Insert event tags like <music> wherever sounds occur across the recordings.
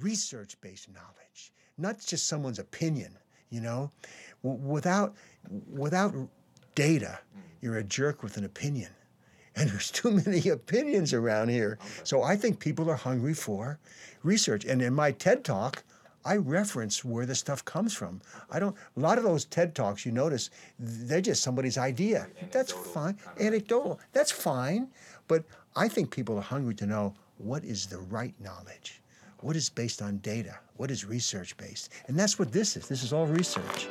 research based knowledge, not just someone's opinion, you know? W- without, without data, you're a jerk with an opinion. And there's too many <laughs> opinions around here. So I think people are hungry for research. And in my TED talk, I reference where the stuff comes from. I don't. A lot of those TED talks, you notice, they're just somebody's idea. That's fine. Anecdotal. That's fine. But I think people are hungry to know what is the right knowledge, what is based on data, what is research based, and that's what this is. This is all research.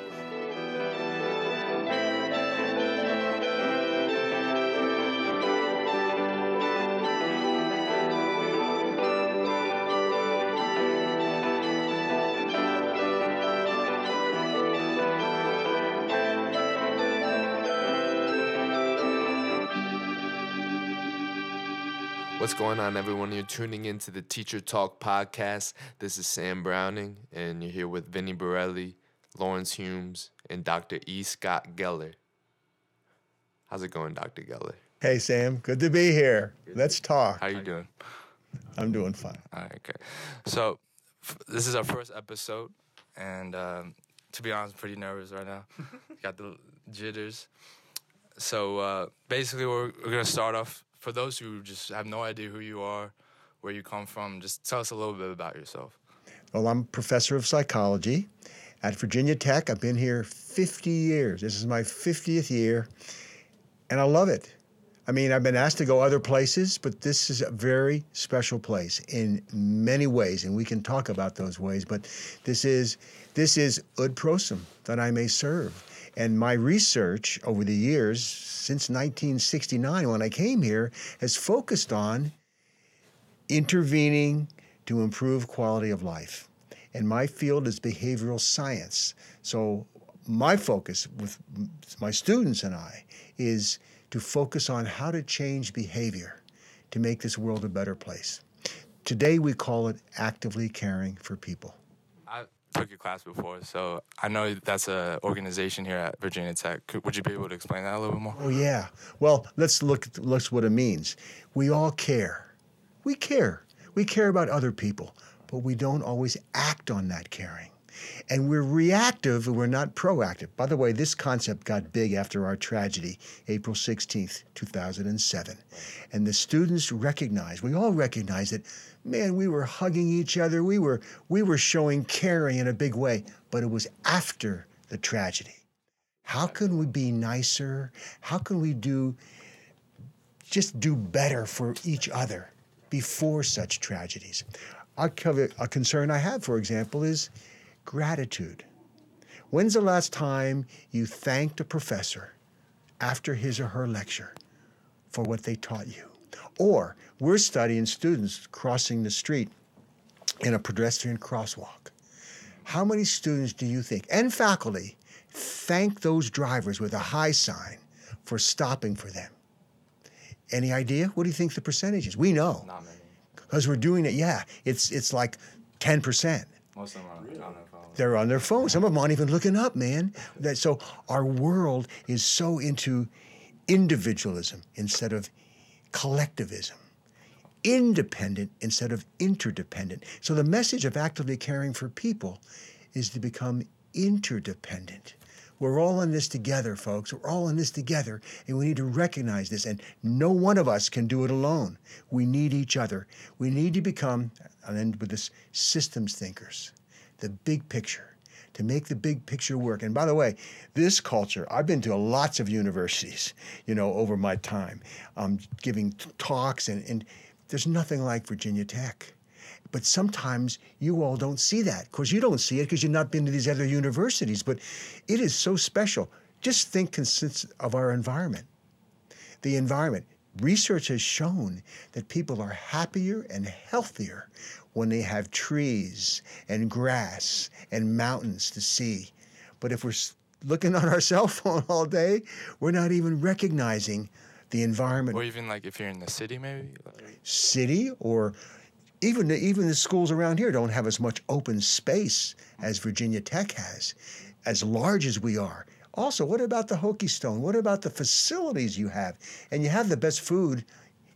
What's going on, everyone? You're tuning into the Teacher Talk podcast. This is Sam Browning, and you're here with Vinny Borelli, Lawrence Humes, and Dr. E. Scott Geller. How's it going, Dr. Geller? Hey, Sam. Good to be here. Let's talk. How are you doing? I'm doing fine. All right, okay. So f- this is our first episode, and um, to be honest, I'm pretty nervous right now. <laughs> Got the jitters. So uh, basically, we're, we're gonna start off. For those who just have no idea who you are, where you come from, just tell us a little bit about yourself. Well, I'm a professor of psychology at Virginia Tech. I've been here 50 years. This is my 50th year, and I love it. I mean, I've been asked to go other places, but this is a very special place in many ways, and we can talk about those ways. But this is this is Ut Prosim that I may serve. And my research over the years, since 1969, when I came here, has focused on intervening to improve quality of life. And my field is behavioral science. So my focus with my students and I is to focus on how to change behavior to make this world a better place. Today we call it actively caring for people. Took your class before, so I know that's a organization here at Virginia Tech. Could, would you be able to explain that a little bit more? Oh yeah. Well, let's look look what it means. We all care. We care. We care about other people, but we don't always act on that caring. And we're reactive and we're not proactive. By the way, this concept got big after our tragedy, April 16th, 2007. And the students recognized, we all recognized that, man, we were hugging each other. We were, we were showing caring in a big way, but it was after the tragedy. How can we be nicer? How can we do just do better for each other before such tragedies? A, a concern I have, for example, is gratitude. When's the last time you thanked a professor after his or her lecture for what they taught you? Or we're studying students crossing the street in a pedestrian crosswalk. How many students do you think, and faculty, thank those drivers with a high sign for stopping for them? Any idea? What do you think the percentage is? We know Not many. because we're doing it. Yeah, it's it's like ten percent. Most of them are phone. They're on their phone. Some of them aren't even looking up, man. That, so our world is so into individualism instead of collectivism, independent instead of interdependent. So the message of actively caring for people is to become interdependent. We're all in this together, folks. We're all in this together, and we need to recognize this. And no one of us can do it alone. We need each other. We need to become, I'll end with this, systems thinkers, the big picture, to make the big picture work. And by the way, this culture, I've been to lots of universities, you know, over my time, um, giving talks, and, and there's nothing like Virginia Tech. But sometimes you all don't see that. Of course, you don't see it because you've not been to these other universities, but it is so special. Just think consists of our environment. The environment. Research has shown that people are happier and healthier when they have trees and grass and mountains to see. But if we're looking on our <laughs> cell phone all day, we're not even recognizing the environment Or even like if you're in the city, maybe. city or even the, even the schools around here don't have as much open space as Virginia Tech has, as large as we are. Also, what about the Hokie Stone? What about the facilities you have? And you have the best food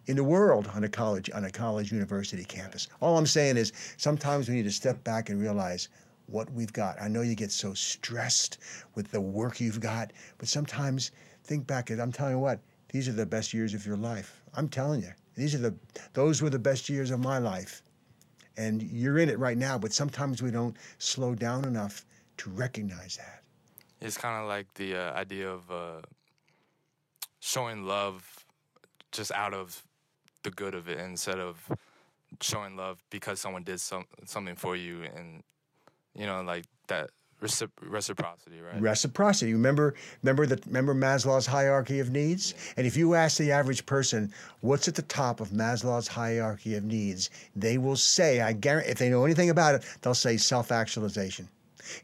in the world on a college on a college university campus. All I'm saying is sometimes we need to step back and realize what we've got. I know you get so stressed with the work you've got, but sometimes think back I'm telling you what, these are the best years of your life. I'm telling you. These are the those were the best years of my life. And you're in it right now, but sometimes we don't slow down enough to recognize that. It's kind of like the uh, idea of uh, showing love just out of the good of it instead of showing love because someone did some something for you and you know like that recip- reciprocity right Reciprocity. Remember, remember the remember Maslow's hierarchy of needs. And if you ask the average person what's at the top of Maslow's hierarchy of needs, they will say, I guarantee, if they know anything about it, they'll say self-actualization.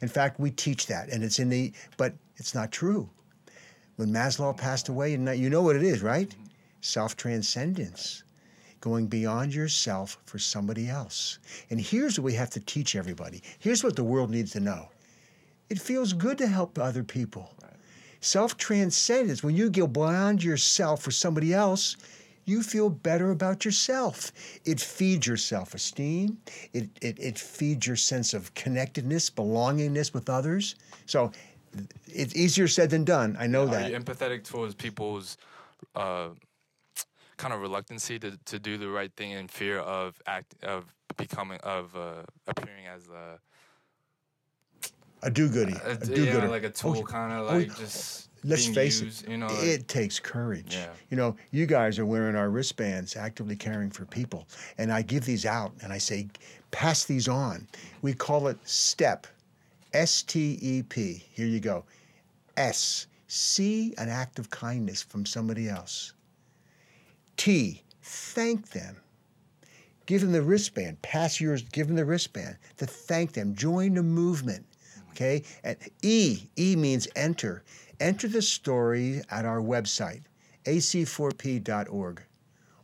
In fact, we teach that, and it's in the, but it's not true. When Maslow passed away, and you know what it is, right? Self-transcendence going beyond yourself for somebody else. And here's what we have to teach everybody. Here's what the world needs to know. It feels good to help other people. Self transcendence, when you go beyond yourself for somebody else, you feel better about yourself. It feeds your self esteem, it, it, it feeds your sense of connectedness, belongingness with others. So it's easier said than done. I know Are that. you empathetic towards people's uh, kind of reluctancy to, to do the right thing in fear of act of becoming of uh, appearing as a, a do goody. Uh, a A do yeah, like a oh, tool, kind of oh, like just Let's face used, it, you know. like- it takes courage. Yeah. You know, you guys are wearing our wristbands, actively caring for people. And I give these out and I say, pass these on. We call it STEP, S T E P. Here you go. S, see an act of kindness from somebody else. T, thank them. Give them the wristband. Pass yours, give them the wristband to thank them. Join the movement. Okay? And E, E means enter. Enter the story at our website, ac4p.org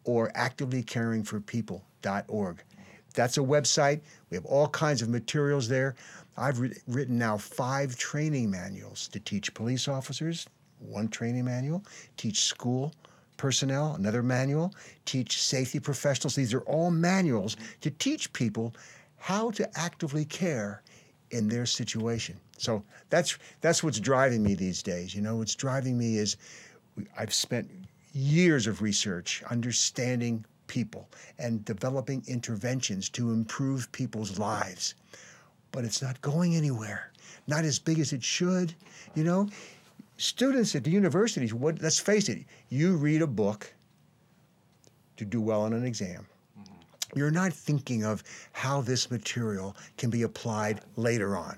or activelycaringforpeople.org. That's a website. We have all kinds of materials there. I've writ- written now five training manuals to teach police officers, one training manual, teach school personnel, another manual, teach safety professionals. These are all manuals to teach people how to actively care in their situation. So that's that's what's driving me these days. You know, what's driving me is I've spent years of research understanding people and developing interventions to improve people's lives. But it's not going anywhere. Not as big as it should. You know, students at the universities, what let's face it, you read a book to do well on an exam. You're not thinking of how this material can be applied later on.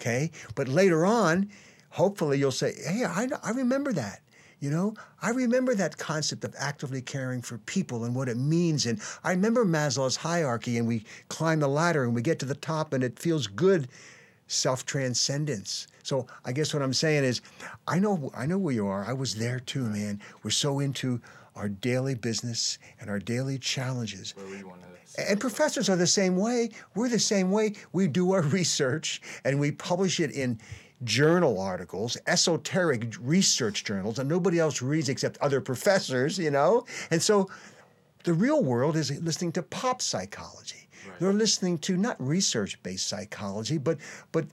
Okay? But later on, hopefully you'll say, hey, I, I remember that. You know, I remember that concept of actively caring for people and what it means. And I remember Maslow's hierarchy, and we climb the ladder and we get to the top, and it feels good self transcendence. So I guess what I'm saying is, I know I know where you are. I was there too, man. We're so into our daily business and our daily challenges. where we wanna And professors are the same way. We're the same way. We do our <laughs> research and we publish it in journal articles, esoteric research journals that nobody else reads except other professors, you know? And so the real world is listening to pop psychology. They're listening to not research-based psychology, but but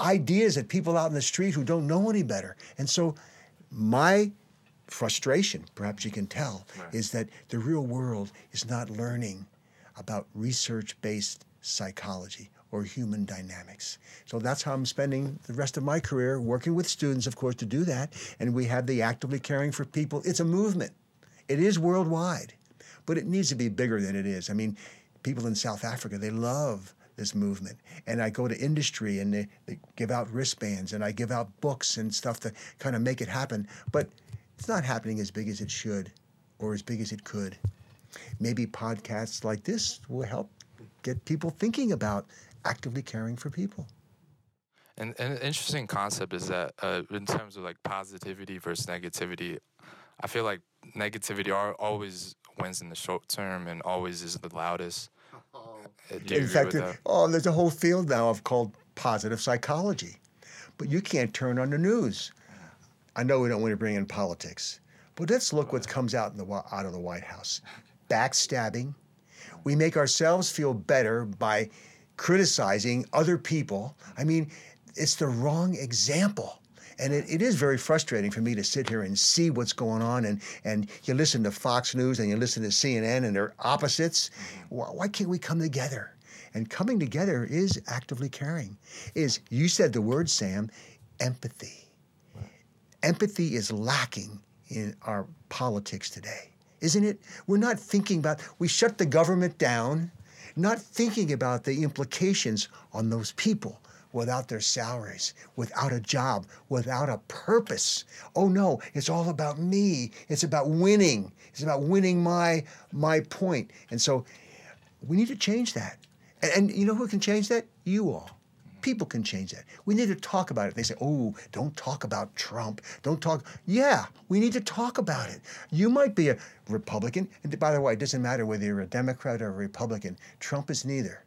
ideas that people out in the street who don't know any better. And so my frustration, perhaps you can tell, is that the real world is not learning about research-based psychology or human dynamics. So that's how I'm spending the rest of my career working with students, of course, to do that. And we have the actively caring for people. It's a movement. It is worldwide, but it needs to be bigger than it is. I mean, people in South Africa, they love this movement. And I go to industry and they, they give out wristbands and I give out books and stuff to kind of make it happen. But it's not happening as big as it should or as big as it could. Maybe podcasts like this will help get people thinking about actively caring for people. And, and an interesting concept is that uh, in terms of like positivity versus negativity, I feel like negativity are always wins in the short term and always is the loudest. Uh, Do you In fact, with there- that? oh, there's a whole field now of called positive psychology. But you can't turn on the news. I know we don't want to bring in politics, but let's look what comes out in the out of the White House. backstabbing. We make ourselves feel better by criticizing other people. I mean, it's the wrong example. And it, it is very frustrating for me to sit here and see what's going on. And, and you listen to Fox News and you listen to CNN and they're opposites. Why, why can't we come together? And coming together is actively caring. Is you said the word, Sam, empathy. Empathy is lacking in our politics today, isn't it? We're not thinking about, we shut the government down, not thinking about the implications on those people without their salaries, without a job, without a purpose. Oh no, it's all about me. It's about winning. It's about winning my my point. And so we need to change that. And, and you know who can change that? You all. People can change that. We need to talk about it. They say, oh, don't talk about Trump. Don't talk. Yeah, we need to talk about it. You might be a Republican. And by the way, it doesn't matter whether you're a Democrat or a Republican. Trump is neither.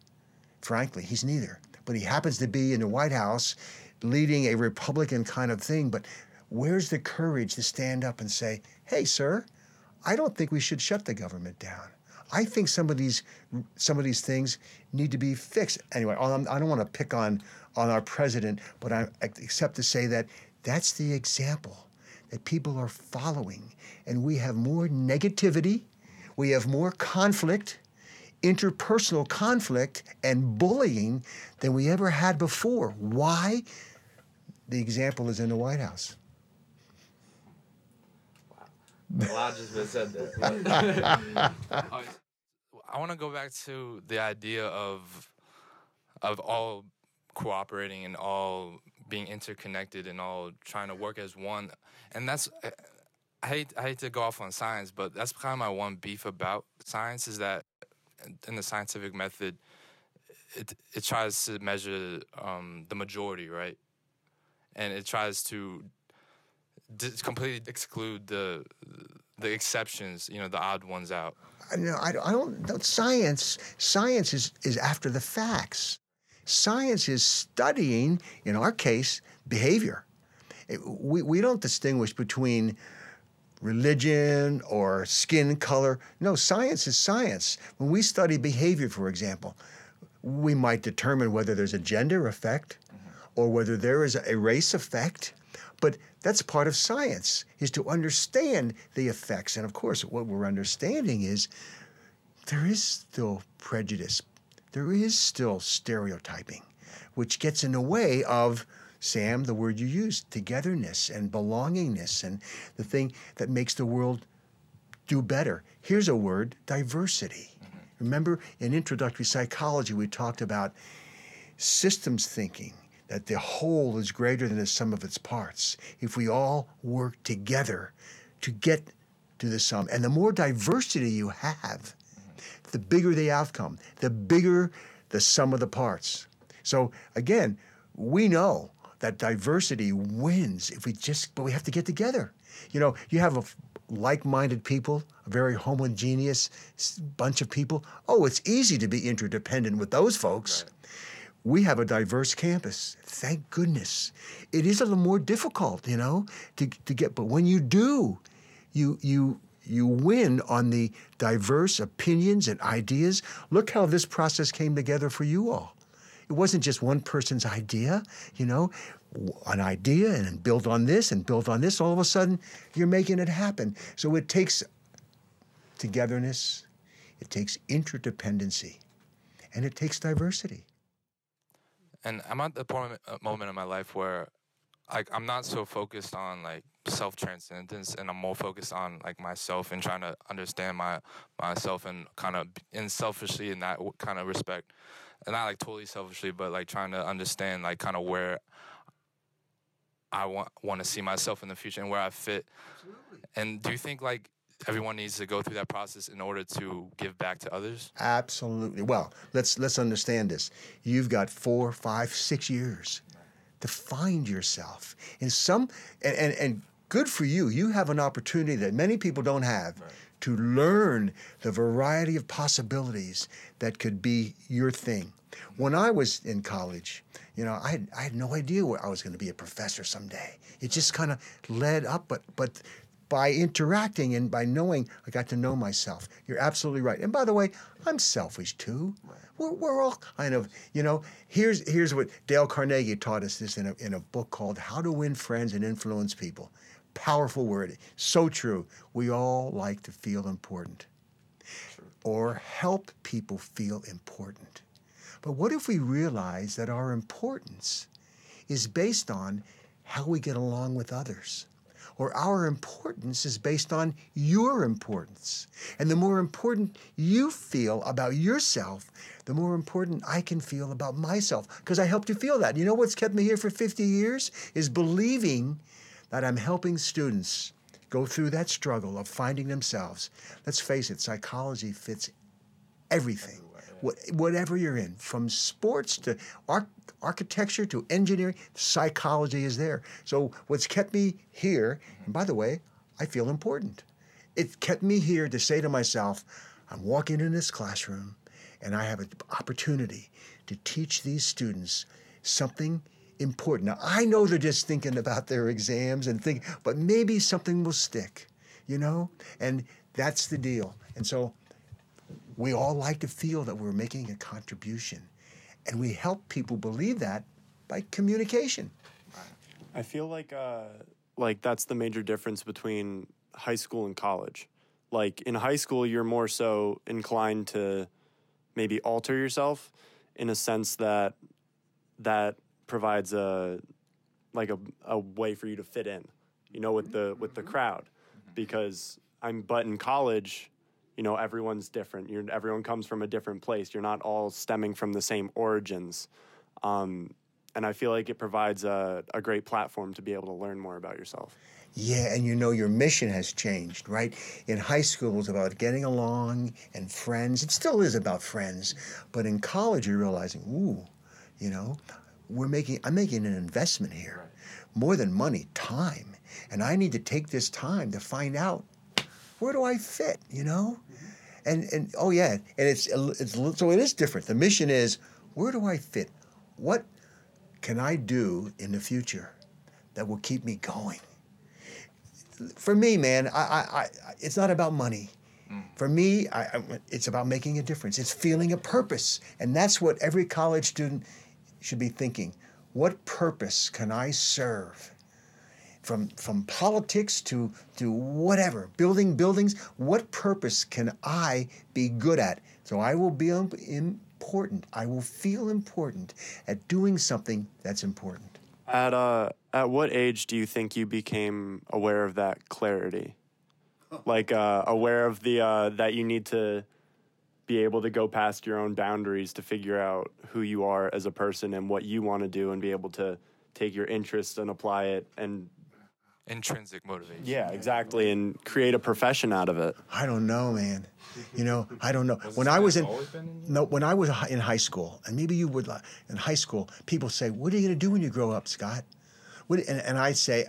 Frankly, he's neither. But he happens to be in the White House leading a Republican kind of thing. But where's the courage to stand up and say, hey, sir, I don't think we should shut the government down. I think some of these some of these things need to be fixed. Anyway, I don't want to pick on on our president, but I except to say that that's the example that people are following, and we have more negativity, we have more conflict, interpersonal conflict, and bullying than we ever had before. Why? The example is in the White House. A lot just been said there. <laughs> I want to go back to the idea of of all cooperating and all being interconnected and all trying to work as one. And that's I hate I hate to go off on science, but that's kind of my one beef about science is that in the scientific method, it it tries to measure um, the majority, right? And it tries to completely exclude the the exceptions, you know, the odd ones out. No, I, I don't. Science, science is is after the facts. Science is studying, in our case, behavior. It, we we don't distinguish between religion or skin color. No, science is science. When we study behavior, for example, we might determine whether there's a gender effect or whether there is a race effect. But that's part of science, is to understand the effects. And of course, what we're understanding is there is still prejudice, there is still stereotyping, which gets in the way of, Sam, the word you used, togetherness and belongingness and the thing that makes the world do better. Here's a word diversity. Mm-hmm. Remember, in introductory psychology, we talked about systems thinking that the whole is greater than the sum of its parts. If we all work together to get to the sum, and the more diversity you have, the bigger the outcome, the bigger the sum of the parts. So again, we know that diversity wins if we just, but we have to get together. You know, you have a like-minded people, a very homogeneous bunch of people. Oh, it's easy to be interdependent with those folks. Right we have a diverse campus. Thank goodness. It is a little more difficult, you know, to, to get, but when you do, you, you, you win on the diverse opinions and ideas. Look how this process came together for you all. It wasn't just one person's idea, you know, an idea and build on this and build on this. All of a sudden, you're making it happen. So it takes togetherness, it takes interdependency, and it takes diversity. And I'm at the point, uh, moment in my life where like I'm not so focused on like self transcendence, and I'm more focused on like myself and trying to understand my myself and kind of in selfishly in that kind of respect, and not like totally selfishly, but like trying to understand like kind of where I want want to see myself in the future and where I fit. Absolutely. And do you think like everyone needs to go through that process in order to give back to others? Absolutely. Well, let's let's understand this. You've got four, five, six years to find yourself. And some and, and, and good for you. You have an opportunity that many people don't have. Right. To learn the variety of possibilities that could be your thing. When I was in college, you know, I had, I had no idea where I was going to be a professor someday. It just kind of led up, but but by interacting and by knowing, I got to know myself. You're absolutely right. And by the way, I'm selfish too. We're, we're all kind of, you know, here's, here's what Dale Carnegie taught us this in a, in a book called How to Win Friends and Influence People. Powerful word. So true. We all like to feel important or help people feel important. But what if we realize that our importance is based on how we get along with others? Or our importance is based on your importance. And the more important you feel about yourself, the more important I can feel about myself because I helped you feel that. You know what's kept me here for 50 years? Is believing that I'm helping students go through that struggle of finding themselves. Let's face it, psychology fits everything. What, whatever you're in, from sports to arch- architecture to engineering, psychology is there. So what's kept me here, and by the way, I feel important. It kept me here to say to myself, I'm walking in this classroom and I have an opportunity to teach these students something important. Now, I know they're just thinking about their exams and think, but maybe something will stick, you know? And that's the deal. And so we all like to feel that we're making a contribution. And we help people believe that by communication. I feel like uh, like that's the major difference between high school and college. Like in high school, you're more so inclined to maybe alter yourself in a sense that that provides a like a, a way for you to fit in, you know, with the with the crowd. Because I'm but in college, you know, everyone's different. You're everyone comes from a different place. You're not all stemming from the same origins. Um, and I feel like it provides a, a great platform to be able to learn more about yourself. Yeah, and you know your mission has changed, right? In high school, it was about getting along and friends. It still is about friends, but in college, you're realizing, ooh, you know, we're making. I'm making an investment here, more than money, time, and I need to take this time to find out where do I fit, you know, and and oh yeah, and it's it's so it is different. The mission is where do I fit? What can I do in the future that will keep me going? For me, man, I, I, I it's not about money. Mm. For me, I, I, it's about making a difference. It's feeling a purpose, and that's what every college student should be thinking. What purpose can I serve? From from politics to to whatever, building buildings. What purpose can I be good at? So I will be important. I will feel important at doing something that's important. At uh, at what age do you think you became aware of that clarity? <laughs> Like uh, aware of the uh, that you need to be able to go past your own boundaries to figure out who you are as a person and what you want to do, and be able to take your interests and apply it and Intrinsic motivation. yeah, exactly, and create a profession out of it. I don't know, man. You know, I don't know. When I was in no, when I was in high school, and maybe you would li- in high school, people say, "What are you going to do when you grow up, Scott?" What, and, and I say,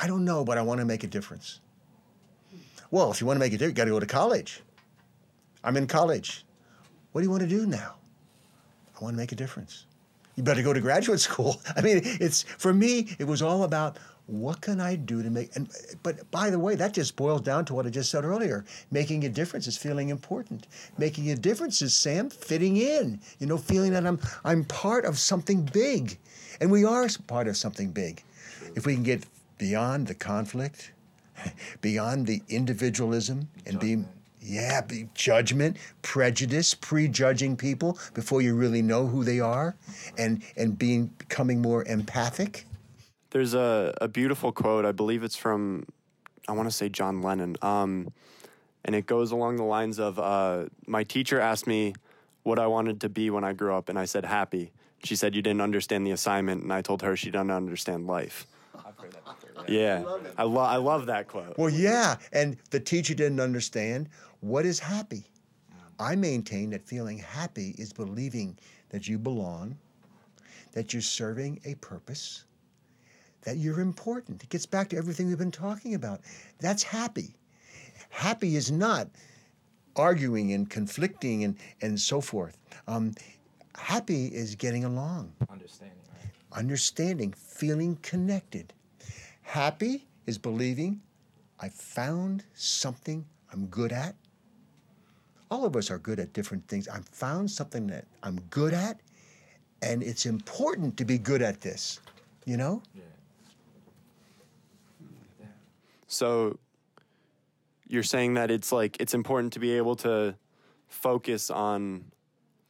"I don't know, but I want to make a difference." Well, if you want to make a difference, you got to go to college. I'm in college. What do you want to do now? I want to make a difference. You better go to graduate <laughs> school. I mean, it's for me. It was all about what can I do to make. And but by the way, that just boils down to what I just said earlier. Making a difference is feeling important. Making a difference is Sam fitting in. You know, feeling that I'm I'm part of something big, and we are part of something big. If we can get beyond the conflict, <laughs> beyond the individualism, and be yeah, be judgment, prejudice, prejudging people before you really know who they are, and and being becoming more empathic. There's a, a beautiful quote. I believe it's from, I want to say John Lennon. Um, and it goes along the lines of uh, My teacher asked me what I wanted to be when I grew up, and I said happy. She said, You didn't understand the assignment, and I told her she didn't understand life. I've heard that before. Yeah, I, lo- I love that quote. Well, yeah, and the teacher didn't understand what is happy. I maintain that feeling happy is believing that you belong, that you're serving a purpose, that you're important. It gets back to everything we've been talking about. That's happy. Happy is not arguing and conflicting and, and so forth. Um, happy is getting along, Understanding, right? understanding, feeling connected. Happy is believing I found something I'm good at. All of us are good at different things. I found something that I'm good at, and it's important to be good at this. You know? So you're saying that it's like it's important to be able to focus on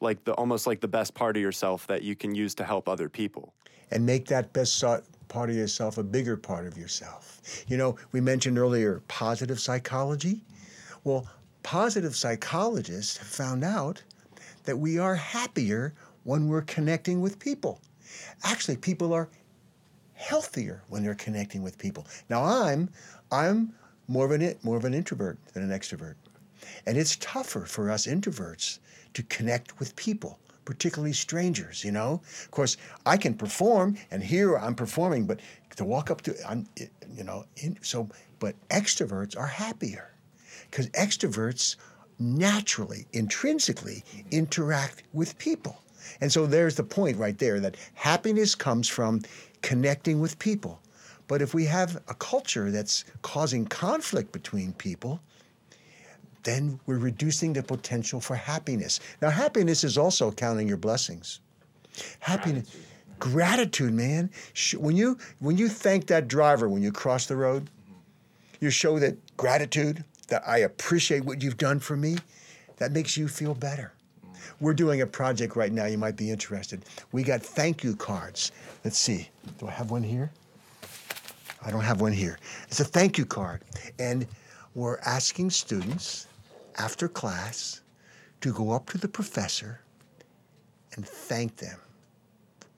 like the almost like the best part of yourself that you can use to help other people. and make that best part of yourself a bigger part of yourself. You know, we mentioned earlier positive psychology. Well, positive psychologists have found out that we are happier when we're connecting with people. Actually, people are healthier when they're connecting with people. Now, I'm I'm more of an more of an introvert than an extrovert. And it's tougher for us introverts to connect with people, particularly strangers, you know? Of course, I can perform and here I'm performing, but to walk up to I'm you know, in, so but extroverts are happier cuz extroverts naturally intrinsically interact with people. And so there's the point right there that happiness comes from connecting with people. But if we have a culture that's causing conflict between people, then we're reducing the potential for happiness. Now, happiness is also counting your blessings. Happiness, gratitude, man. When you when you thank that driver when you cross the road, mm-hmm. you show that gratitude that I appreciate what you've done for me. That makes you feel better. Mm-hmm. We're doing a project right now. You might be interested. We got thank you cards. Let's see. Do I have one here? I don't have one here. It's a thank you card. And we're asking students after class to go up to the professor and thank them.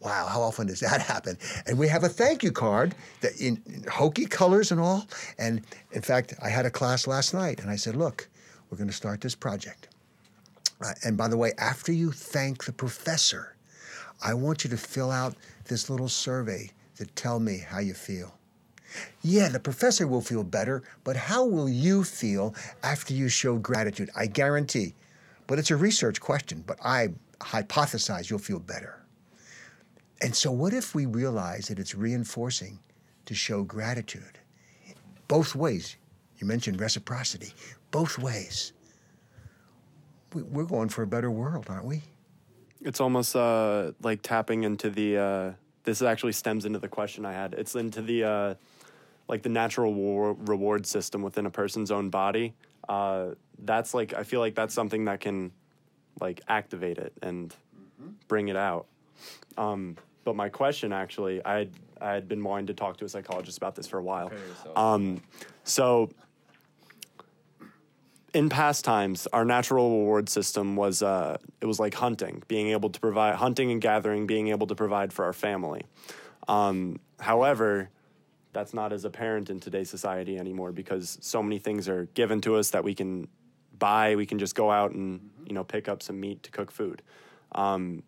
Wow, how often does that <laughs> happen? And we have a thank you card that in, in Hokie colors and all. And in fact, I had a class last night and I said, look, we're going to start this project. Uh, and by the way, after you thank the professor, I want you to fill out this little survey to tell me how you feel. Yeah, the professor will feel better, but how will you feel after you show gratitude? I guarantee. But it's a research question, but I hypothesize you'll feel better. And so, what if we realize that it's reinforcing to show gratitude? Both ways. You mentioned reciprocity. Both ways. We- We're going for a better world, aren't we? It's almost uh, like tapping into the. Uh, this actually stems into the question I had. It's into the uh, like the natural war- reward system within a person's own body. Uh, that's like I feel like that's something that can like activate it and bring it out. Um, but my question actually, I had, I had been wanting to talk to a psychologist about this for a while. Um, so in past times, our natural reward system was uh, it was like hunting, being able to provide hunting and gathering, being able to provide for our family. Um, however, that's not as apparent in today's society anymore because so many things are given to us that we can buy. We can just go out and you know pick up some meat to cook food. Um,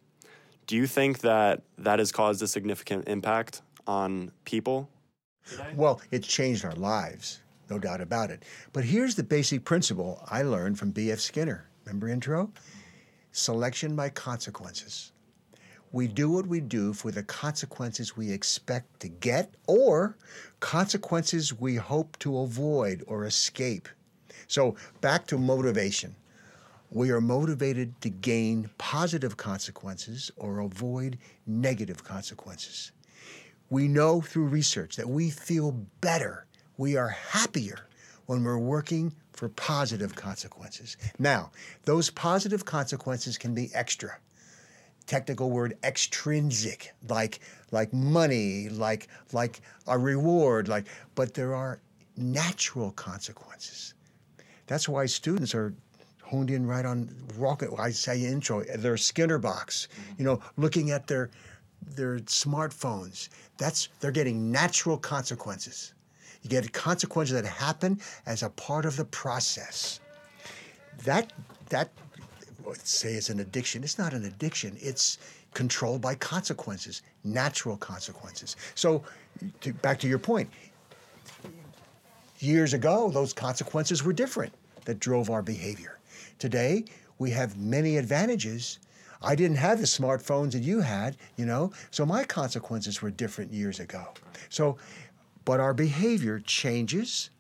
do you think that that has caused a significant impact on people? Well, it's changed our lives, no doubt about it. But here's the basic principle I learned from B.F. Skinner. Remember intro? Selection by consequences. We do what we do for the consequences we expect to get or consequences we hope to avoid or escape. So, back to motivation. We are motivated to gain positive consequences or avoid negative consequences. We know through research that we feel better, we are happier when we're working for positive consequences. Now, those positive consequences can be extra. Technical word extrinsic, like like money, like like a reward, like but there are natural consequences. That's why students are honed in right on rocket. I say intro, their Skinner box. Mm-hmm. You know, looking at their their smartphones. That's they're getting natural consequences. You get consequences that happen as a part of the process. That that say it's an addiction. It's not an addiction. It's controlled by consequences, natural consequences. So, to, back to your point, years ago, those consequences were different that drove our behavior. Today, we have many advantages. I didn't have the smartphones that you had, you know, so my consequences were different years ago. So, but our behavior changes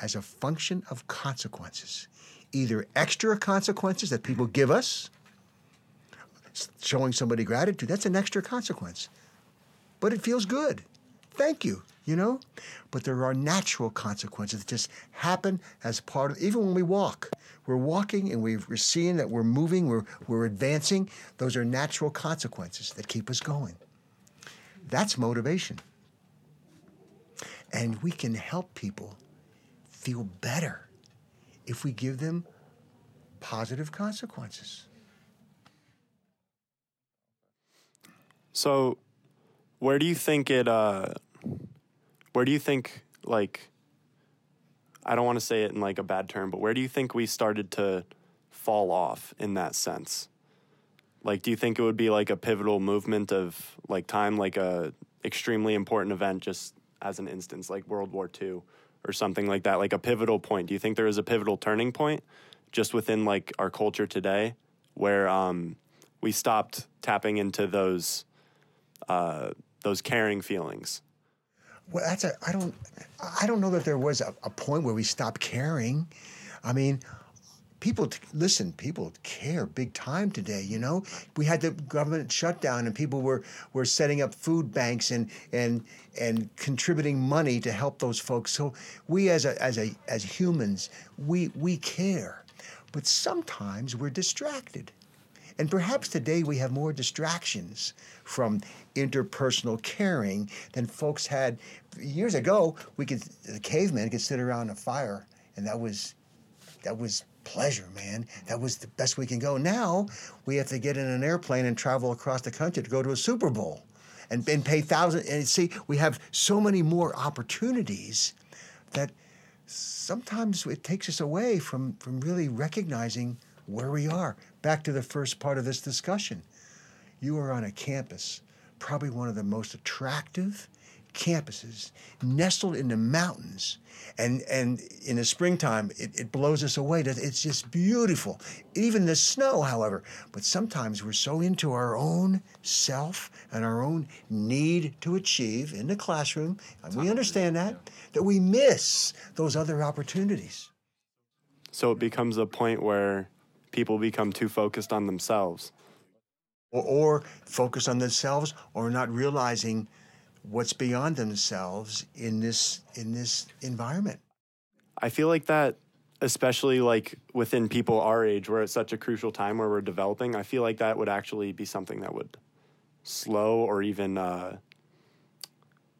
as a function of consequences, either extra consequences that people give us, showing somebody gratitude, that's an extra consequence. But it feels good. Thank you, you know? But there are natural consequences that just happen as part of, even when we walk. We're walking and we're seeing that we're moving, we're, we're advancing. Those are natural consequences that keep us going. That's motivation. And we can help people feel better if we give them positive consequences. So, where do you think it? Uh, where do you think like? I don't want to say it in like a bad term, but where do you think we started to fall off in that sense? Like, do you think it would be like a pivotal movement of like time, like a extremely important event, just as an instance, like World War II or something like that, like a pivotal point? Do you think there is a pivotal turning point just within like our culture today where um, we stopped tapping into those uh, those caring feelings? Well, that's a. I don't. I don't know that there was a, a point where we stopped caring. I mean, people listen. People care big time today. You know, we had the government shutdown, and people were were setting up food banks and and and contributing money to help those folks. So we, as a as a as humans, we we care, but sometimes we're distracted. And perhaps today we have more distractions from interpersonal caring than folks had years ago. We could the cavemen could sit around a fire, and that was that was pleasure, man. That was the best we can go. Now we have to get in an airplane and travel across the country to go to a Super Bowl, and, and pay thousands. And see, we have so many more opportunities that sometimes it takes us away from from really recognizing where we are. Back to the first part of this discussion. You are on a campus, probably one of the most attractive campuses, nestled in the mountains. And, and in the springtime, it, it blows us away. It's just beautiful. Even the snow, however. But sometimes we're so into our own self and our own need to achieve in the classroom, and we understand that, that we miss those other opportunities. So it becomes a point where people become too focused on themselves. or, or focus on themselves or not realizing what's beyond themselves in this in this environment I feel like that, especially like within people our age, we're at such a crucial time where we're developing. I feel like that would actually be something that would slow or even uh,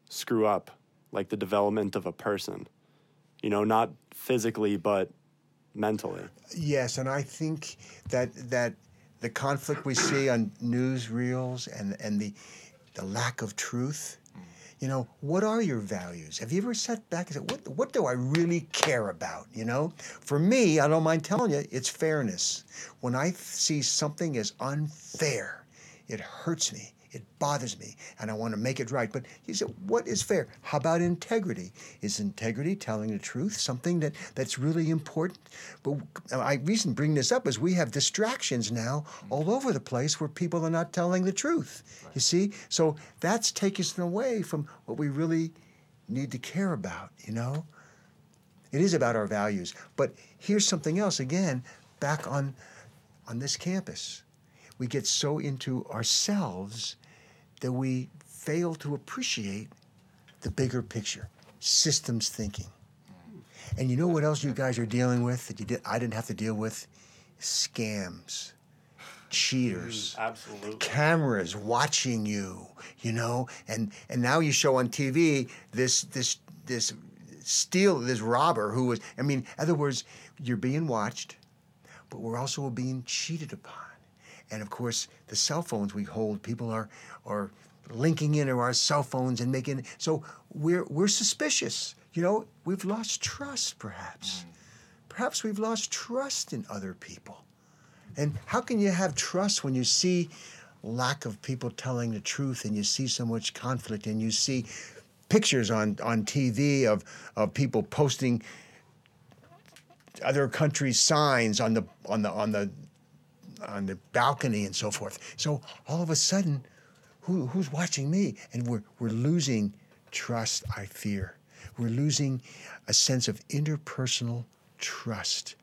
screw up like the development of a person. You know, not physically, but mentally. yes and i think that that the conflict we see on newsreels and and the the lack of truth you know what are your values? Have you ever sat back and said what what do i really care about? You know? For me i don't mind telling you it's fairness. When i see something as unfair it hurts me it bothers me and i want to make it right. But he said what is fair? How about integrity? Is integrity telling the truth? Something that that's really important? But i reason bring this up is we have distractions now all over the place where people are not telling the truth. You see? So that's taking us away from what we really need to care about you know? It is about our values. But here's something else again back on on this campus we get so into ourselves that we fail to appreciate the bigger picture, systems thinking. And you know what else you guys are dealing with that you did, I didn't have to deal with? Scams, cheaters, mm, Absolutely. cameras watching you, you know, and and now you show on TV this this this steal this robber who was I mean, in other words, you're being watched, but we're also being cheated upon. And of course, the cell phones we hold, people are are linking into our cell phones and making so we're we're suspicious. You know, we've lost trust perhaps. Hmm. Perhaps we've lost trust in other people. And how can you have trust when you see lack of people telling the truth and you see so much conflict and you see pictures on, on TV of, of people posting other countries' signs on the on the on the on the balcony and so forth. So all of a sudden, who, who's watching me? And we're we're losing trust, I fear. We're losing a sense of interpersonal trust,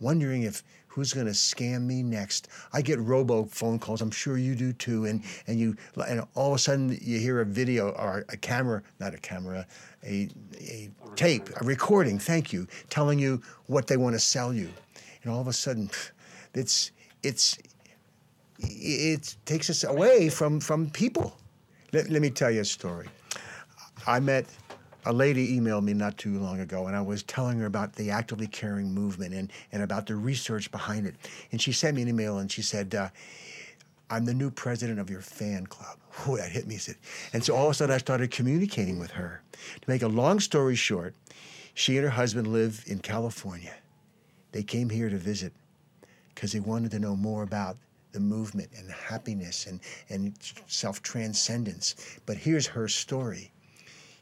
wondering if who's going to scam me next. I get robo phone calls. I'm sure you do too. And and you and all of a sudden you hear a video or a camera, not a camera, a a tape, a recording. Thank you, telling you what they want to sell you, and all of a sudden, it's it's it takes us away from from people. Let, let me tell you a story. I met a lady emailed me not too long ago, and I was telling her about the actively caring movement and, and about the research behind it. And she sent me an email and she said, uh, I'm the new president of your fan club. <laughs> Ooh, that hit me. Said. And so all of a sudden I started communicating with her. To make a long story short, she and her husband live in California. They came here to visit because they wanted to know more about the movement and happiness and, and self transcendence. But here's her story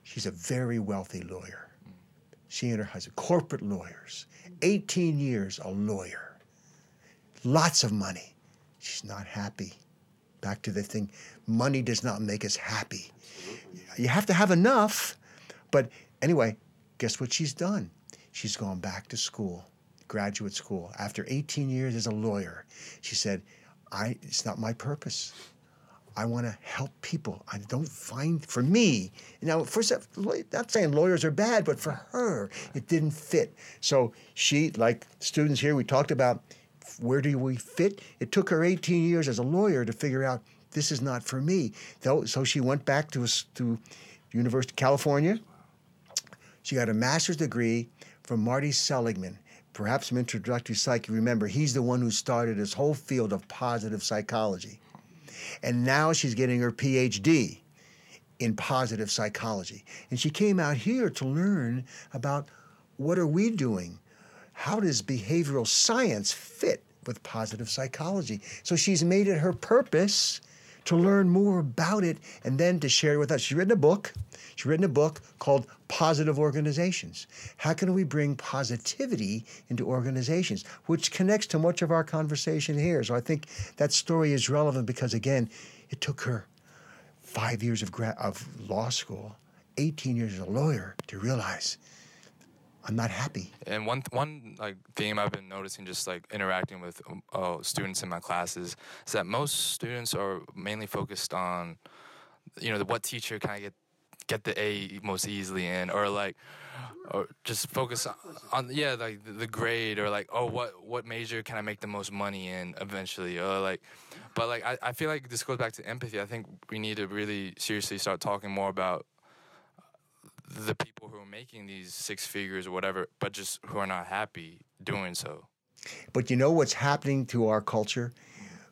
she's a very wealthy lawyer. She and her husband, corporate lawyers, 18 years a lawyer, lots of money. She's not happy. Back to the thing money does not make us happy. You have to have enough. But anyway, guess what she's done? She's gone back to school, graduate school. After 18 years as a lawyer, she said, I, it's not my purpose. I want to help people. I don't find, for me, now, first, not saying lawyers are bad, but for her, it didn't fit. So she, like students here, we talked about where do we fit? It took her 18 years as a lawyer to figure out this is not for me. So she went back to, to University of California. She got a master's degree from Marty Seligman perhaps some introductory psych. Remember, he's the one who started this whole field of positive psychology. And now she's getting her PhD in positive psychology. And she came out here to learn about what are we doing? How does behavioral science fit with positive psychology? So she's made it her purpose to learn more about it and then to share it with us. She's written a book. She's written a book called Positive Organizations. How can we bring positivity into organizations, which connects to much of our conversation here. So I think that story is relevant because, again, it took her five years of, gra- of law school, 18 years as a lawyer to realize I'm not happy. And one one like theme I've been noticing, just like interacting with uh, students in my classes, is that most students are mainly focused on, you know, the, what teacher can I get get the A most easily in, or like, or just focus on, on yeah, like the, the grade, or like, oh, what what major can I make the most money in eventually, or like, but like I, I feel like this goes back to empathy. I think we need to really seriously start talking more about the people who are making these six figures or whatever, but just who are not happy doing so. But you know what's happening to our culture?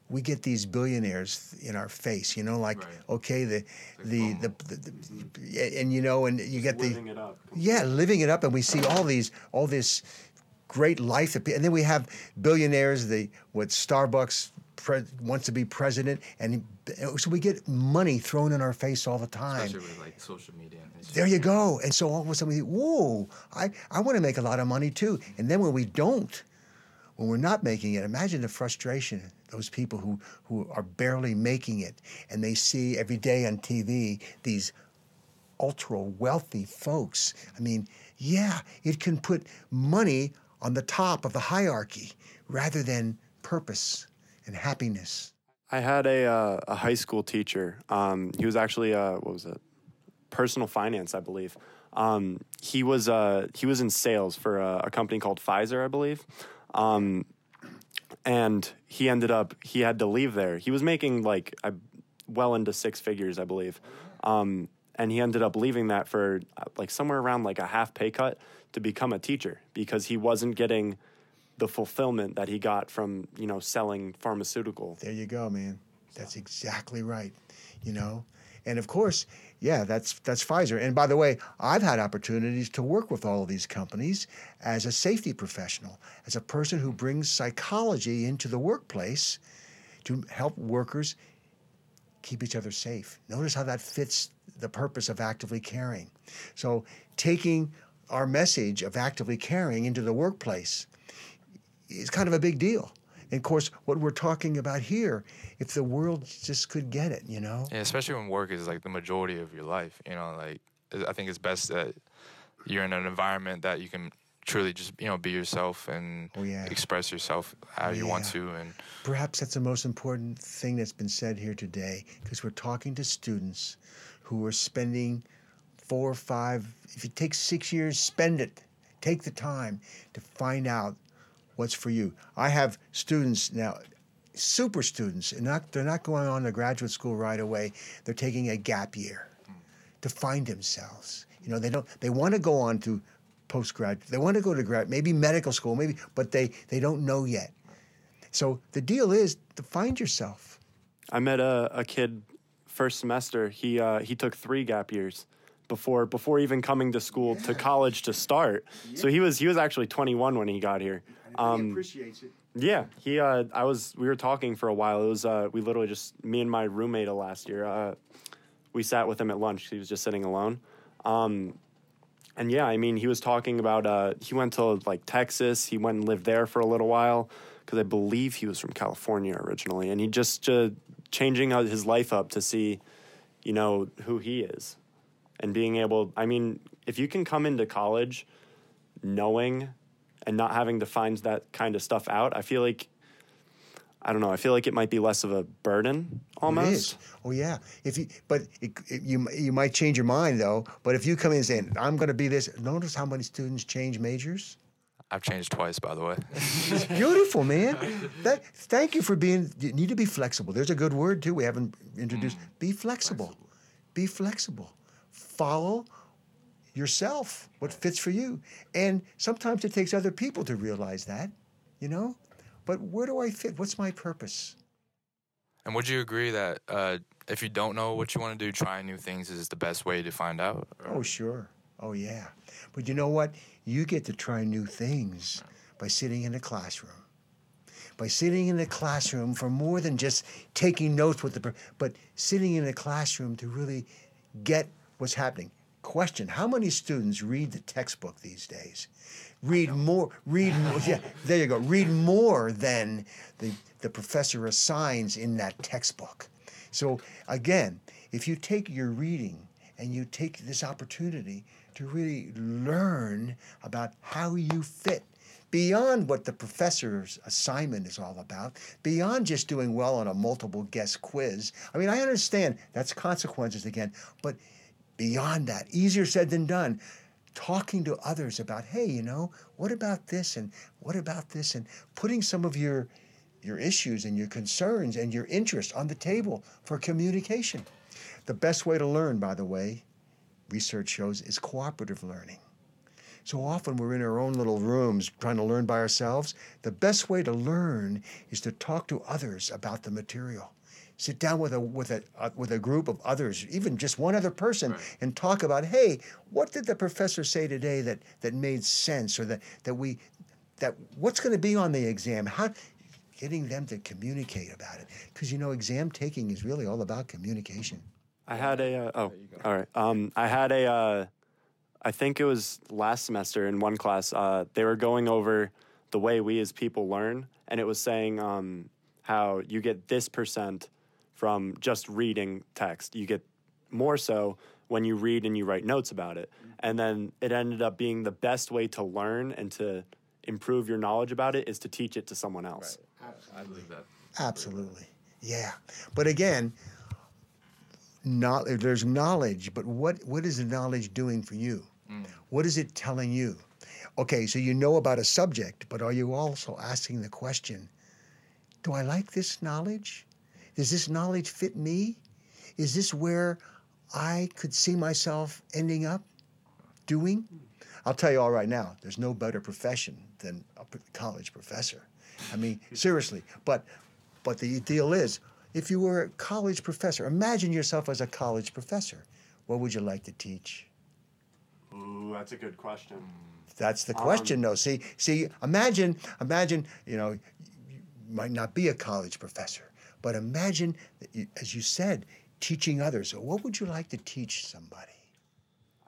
We get these billionaires in our face, you know, like right. okay, the the, the, the, the, and you know, and you get living the it up. yeah, living it up, and we see all these all this great life, and then we have billionaires, the what Starbucks pre- wants to be president, and so we get money thrown in our face all the time. Especially with like social media. There you go. And so all of a sudden we think, whoa, I, I want to make a lot of money too. And then when we don't, when we're not making it, imagine the frustration. Those people who, who are barely making it, and they see every day on TV these ultra wealthy folks. I mean, yeah, it can put money on the top of the hierarchy rather than purpose and happiness. I had a, uh, a high school teacher. Um, he was actually, uh, what was it? Personal finance, I believe. Um, he was uh, he was in sales for a, a, company called Pfizer, I believe. Um, and he ended up he had to leave there. He was making like I, well into six figures, I believe. Um, and he ended up leaving that for uh, like somewhere around like a half pay cut to become a teacher because he wasn't getting the fulfillment that he got from you know selling pharmaceutical. There you go, man. That's exactly right. You know, and of course, yeah, that's that's Pfizer. And by the way, I've had opportunities to work with all of these companies as a safety professional, as a person who brings psychology into the workplace to help workers keep each other safe. Notice how that fits the purpose of actively caring. So, taking our message of actively caring into the workplace is kind of a big deal. And of course, what we're talking about here, if the world just could get it, you know? Yeah, especially when work is like the majority of your life, you know, like I think it's best that you're in an environment that you can truly just you know be yourself and Oh, yeah. express yourself how you want to and Perhaps that's the most important thing that's been said here today because we're talking to students who are spending four or five, if it takes six years, spend it. Take the time to find out what's for you. I have students now, super students, and not, they're not going on to graduate school right away. They're taking a gap year to find themselves. You know, they don't. They want to go on to postgrad. They want to go to grad, maybe medical school, maybe, but they they don't know yet. So the deal is to find yourself. I met a, a kid first semester. He uh, he took three gap years before before even coming to school to college to start. So he was he was actually 21 when he got here. Um, appreciates it. yeah, he uh, I was we were talking for a while. It was uh, we literally just me and my roommate of last year. Uh, we sat with him at lunch. He was just sitting alone. Um, and yeah, I mean, he was talking about uh, he went to like Texas. He went and lived there for a little while because I believe he was from California originally, and he just uh, changing his life up to see, you know, who he is, and being able. I mean, if you can come into college knowing and not having to find that kind of stuff out, I feel like. I don't know. I feel like it might be less of a burden almost. It is. Oh yeah. If you, but it, it, you you might change your mind though. But if you come in and saying I'm going to be this, notice how many students change majors. I've changed twice by the way. it's <laughs> Beautiful, man. That, thank you for being. You need to be flexible. There's a good word too. We haven't introduced. Mm. Be flexible. Be flexible. Follow yourself. What fits for you. And sometimes it takes other people to realize that. You know. But where do I fit? What's my purpose? and would you agree that uh, if you don't know what you want to do, trying new things is the best way to find out? Or- Oh, sure. Oh, yeah. But you know what? You get to try new things by sitting in a classroom. By sitting in a classroom for more than just taking notes with the, but sitting in a classroom to really get what's happening. Question: How many students read the textbook these days? Read more. Read more. Yeah, <laughs> there you go. Read more than the the professor assigns in that textbook. So again, if you take your reading and you take this opportunity to really learn about how you fit beyond what the professor's assignment is all about, beyond just doing well on a multiple guess quiz. I mean, I understand that's consequences again, but beyond that, easier said than done. Talking to others about, hey, you know, what about this and what about this, and putting some of your your issues and your concerns and your interests on the table for communication. The best way to learn, by the way, research shows, is cooperative learning. So often we're in our own little rooms trying to learn by ourselves. The best way to learn is to talk to others about the material. Sit down with a with a uh, with a group of others, even just one other person, and talk about, hey, what did the professor say today that that made sense, or that that we that what's going to be on the exam? How getting them to communicate about it, because you know, exam taking is really all about communication. I had a uh, oh, all right. Um, I had a uh, I think it was last semester in one class. Uh, they were going over the way we as people learn, and it was saying um, how you get this percent from just reading text. You get more so when you read and you write notes about it, mm-hmm. and then it ended up being the best way to learn and to improve your knowledge about it is to teach it to someone else. I believe that. Absolutely. Yeah. But again, not, there's knowledge, but what, what is the knowledge doing for you? Mm. What is it telling you? Okay, so you know about a subject, but are you also asking the question Do I like this knowledge? Does this knowledge fit me? Is this where I could see myself ending up doing? I'll tell you all right now, there's no better profession than a college professor. I mean, <laughs> seriously. But but the deal is, if you were a college professor, imagine yourself as a college professor. What would you like to teach? Ooh, that's a good question. That's the um, question, though. See, see, imagine, imagine, you know, you might not be a college professor, but imagine, that you, as you said, teaching others. So what would you like to teach somebody?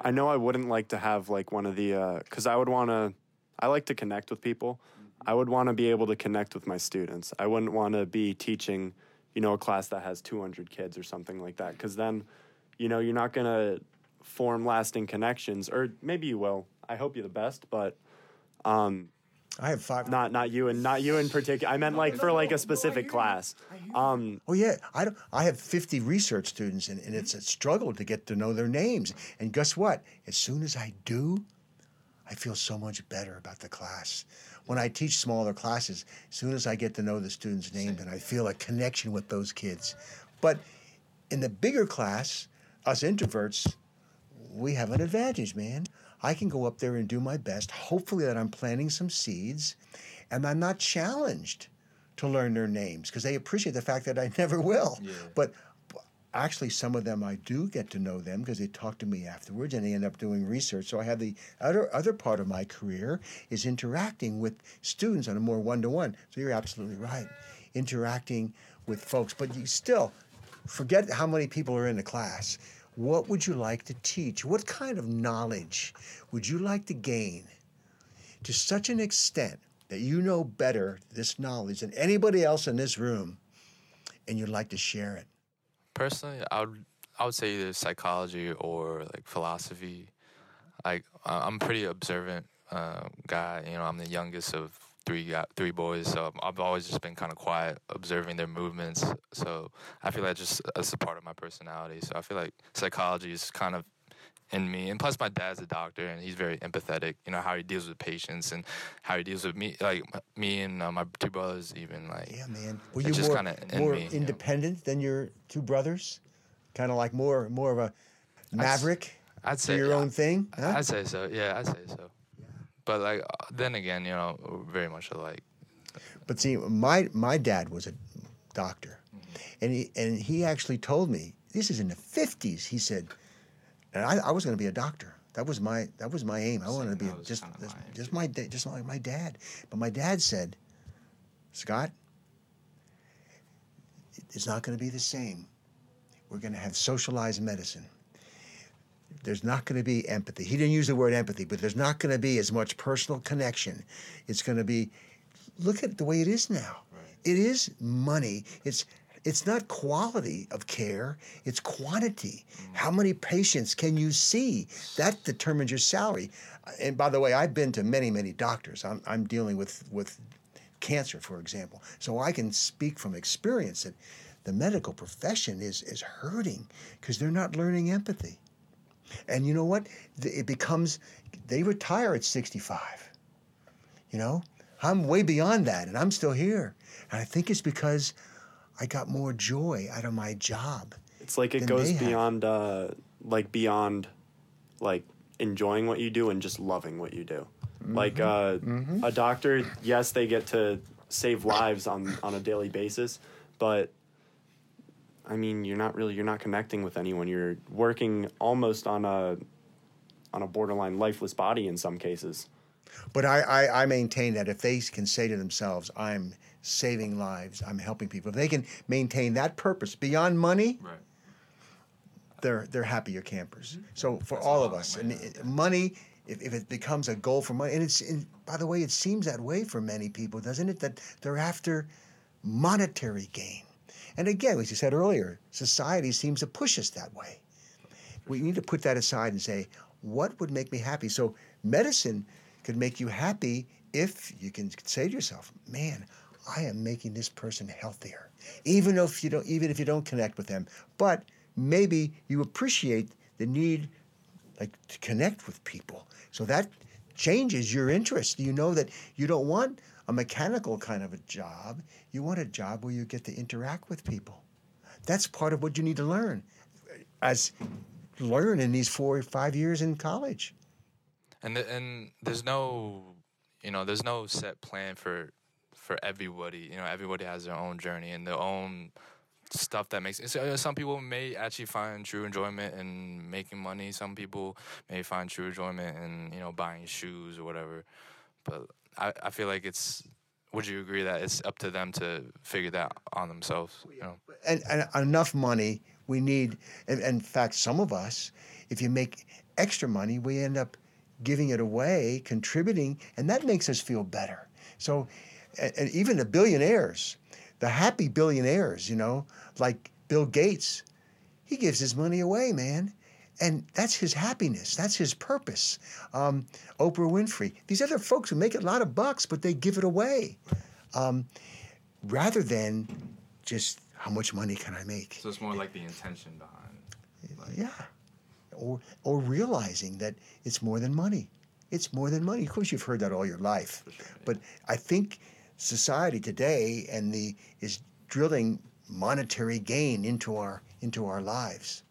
I know I wouldn't like to have like one of the because I would want to. I like to connect with people. I would want to be able to connect with my students. I wouldn't want to be teaching, you know, a class that has 200 kids or something like that because then, you know, you're not gonna form lasting connections, or maybe you will. I hope you're the best, but um, I have five. not not you and not you in particular. I meant like for like a specific class. Um, Oh yeah, I don't, I have 50 research students, and, and it's a struggle to get to know their names. And guess what? As soon as I do, I feel so much better about the class. When I teach smaller classes, as soon as I get to know the students' names, and I feel a connection with those kids. But in the bigger class, us introverts, we have an advantage, man. I can go up there and do my best. Hopefully, that I'm planting some seeds, and I'm not challenged to learn their names because they appreciate the fact that I <laughs> never will. But actually, some of them I do get to know them because they talk to me afterwards and they end up doing research. So I have the other other part of my career is interacting with students on a more one to one. So you're absolutely right, interacting with folks. But you still forget how many people are in the class. What would you like to teach? What kind of knowledge would you like to gain to such an extent that you know better this knowledge than anybody else in this room and you'd like to share it? Personally, I would I would say either psychology or like philosophy. Like I- I'm pretty observant uh, guy. You know, I'm the youngest of three three boys, so I've always just been kind of quiet, observing their movements. So I feel like just that's a part of my personality. So I feel like psychology is kind of in me. And plus, my dad's a doctor, and he's very empathetic. You know how he deals with patients and how he deals with me, like me and uh, my two brothers, even like. Yeah, man. Were you just more, in more me, you know. independent than your two brothers? Kind of like more more of a maverick, I'd do say your yeah, own thing? Huh? I'd say so. Yeah, I'd say so. But like uh, then again, you know, very much alike. But see, my my dad was a doctor, Mm-hmm. and he and he actually told me this is in the fifties. He said, and I, I was going to be a doctor. That was my that was my aim. I wanted to be was just just, my just my da- just like my dad. But my dad said, Scott, it's not going to be the same. We're going to have socialized medicine. There's not going to be empathy. He didn't use the word empathy, but there's not going to be as much personal connection. It's going to be look at the way it is now. It is money. It's it's not quality of care, it's quantity. Mm. How many patients can you see? That determines your salary. Uh, and by the way, I've been to many, many doctors. I'm, I'm dealing with, with cancer, for example. So I can speak from experience that the medical profession is, is hurting because they're not learning empathy. And you know what? It becomes, they retire at 65. You know, I'm way beyond that and I'm still here. And I think it's because I got more joy out of my job. It's like it goes beyond, uh, like beyond, like enjoying what you do and just loving what you do. Like uh, Mm-hmm. a doctor, yes, they get to save lives on on a daily basis, but I mean, you're not really you're not connecting with anyone. You're working almost on a on a borderline lifeless body in some cases. But I, I, I maintain that if they can say to themselves, I'm saving lives, I'm helping people, if they can maintain that purpose beyond money, Right. they're they're happier campers. So for all of us, and it- money, if, if it becomes a goal for money, and it's and by the way, it seems that way for many people, doesn't it? That they're after monetary gain. And again, as you said earlier, society seems to push us that way. We need to put that aside and say, what would make me happy? So medicine could make you happy if you can say to yourself, man, I am making this person healthier. Even if you don't even if you don't connect with them. But maybe you appreciate the need like to connect with people. So that changes your interest. You know that you don't want a mechanical kind of a job. You want a job where you get to interact with people. That's part of what you need to learn as learn in these four or five years in college. And th- and there's no, you know, there's no set plan for for everybody. You know, everybody has their own journey and their own stuff that makes. So some people may actually find true enjoyment in making money. Some people may find true enjoyment in you know buying shoes or whatever. But I I feel like it's. Would you agree that it's up to them to figure that on themselves? You know. and, and enough money we need and, in fact some of us if you make extra money we end up giving it away contributing and that makes us feel better so and, and even the billionaires the happy billionaires you know like bill gates he gives his money away man and that's his happiness. That's his purpose. Um, Oprah Winfrey. These other folks who make a lot of bucks, but they give it away, um, rather than just how much money can I make? So it's more like the intention behind. Like, Yeah. Or, or realizing that it's more than money. It's more than money. Of course, you've heard that all your life. sure, yeah. But I think society today and the is drilling monetary gain into our into our lives.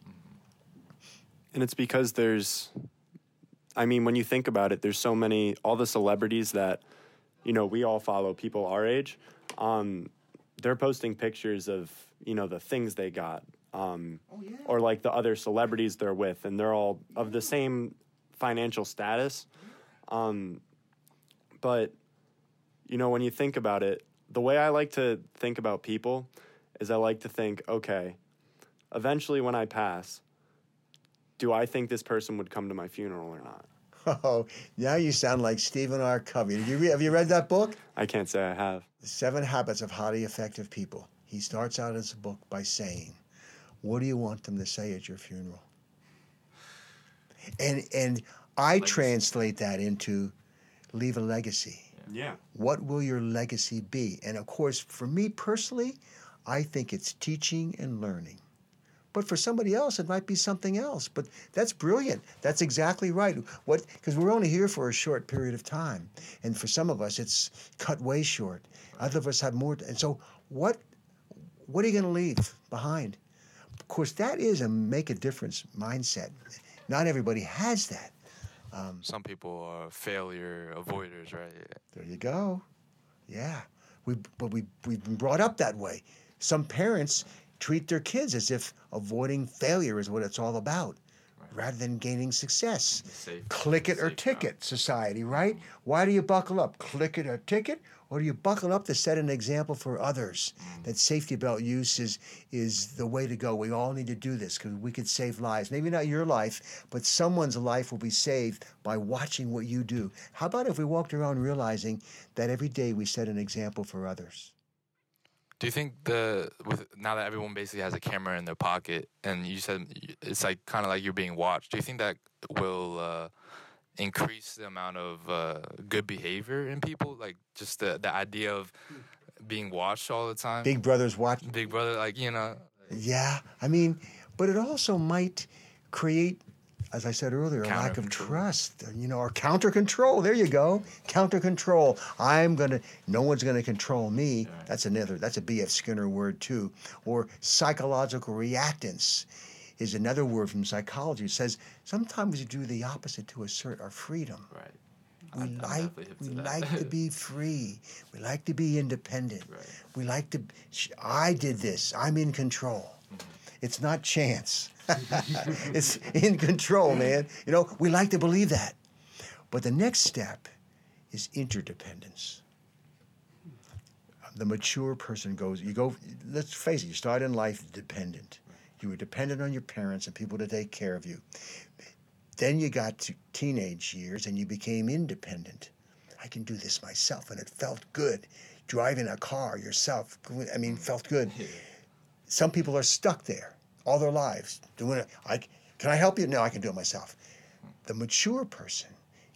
And it's because there's, I mean, when you think about it, there's so many, all the celebrities that, you know, we all follow, people our age, um, they're posting pictures of, you know, the things they got. Um, Or like the other celebrities they're with, and they're all of the same financial status. Um, but, you know, when you think about it, the way I like to think about people is I like to think, okay, eventually when I pass, do I think this person would come to my funeral or not? <laughs> Oh, now you sound like Stephen R. Covey. Did you re- have you read that book? I can't say I have. The Seven Habits of Highly Effective People. He starts out his book by saying, "What do you want them to say at your funeral?" And and I translate that into leave a legacy. Yeah. What will your legacy be? And of course, for me personally, I think it's teaching and learning. But for somebody else, it might be something else. But that's brilliant. That's exactly right. What? Because we're only here for a short period of time, and for some of us, it's cut way short. Other of us have more. And so, what? What are you going to leave behind? Of course, that is a make a difference mindset. Not everybody has that. Um, some people are failure avoiders, right? Yeah. There you go. Yeah. We but we we've been brought up that way. Some parents treat their kids as if avoiding failure is what it's all about. Rather than gaining success. safe- Click it or ticket society, right? Why do you buckle up? Click it or ticket? Or do you buckle up to set an example for others that safety belt use is, is the way to go? We all need to do this because we could save lives. Maybe not your life, but someone's life will be saved by watching what you do. How about if we walked around realizing that every day we set an example for others? Do you think the with now that everyone basically has a camera in their pocket, and you said it's like kind of like you're being watched? Do you think that will uh, increase the amount of uh, good behavior in people? Like just the the idea of being watched all the time. Big Brother's watching. Big brother, like you know, Yeah, I mean, but it also might create, as I said earlier, a lack of trust. Uh, you know, or counter control. There you go, counter control. I'm gonna. No one's gonna control me. That's another. That's a B.F. Skinner word too. Or psychological reactance is another word from psychology. It says sometimes we do the opposite to assert our freedom. right? We I'm like we to like to be <laughs> free. We like to be independent. Right. We like to. I did this. I'm in control. It's not chance. <laughs> it's in control, man. You know, we like to believe that. But the next step is interdependence. The mature person goes, you go, let's face it, you start in life dependent. You were dependent on your parents and people to take care of you. Then you got to teenage years and you became independent. I can do this myself, and it felt good. Driving a car yourself, I mean, felt good. <laughs> Some people are stuck there all their lives doing it. I, can I help you? No, I can do it myself. The mature person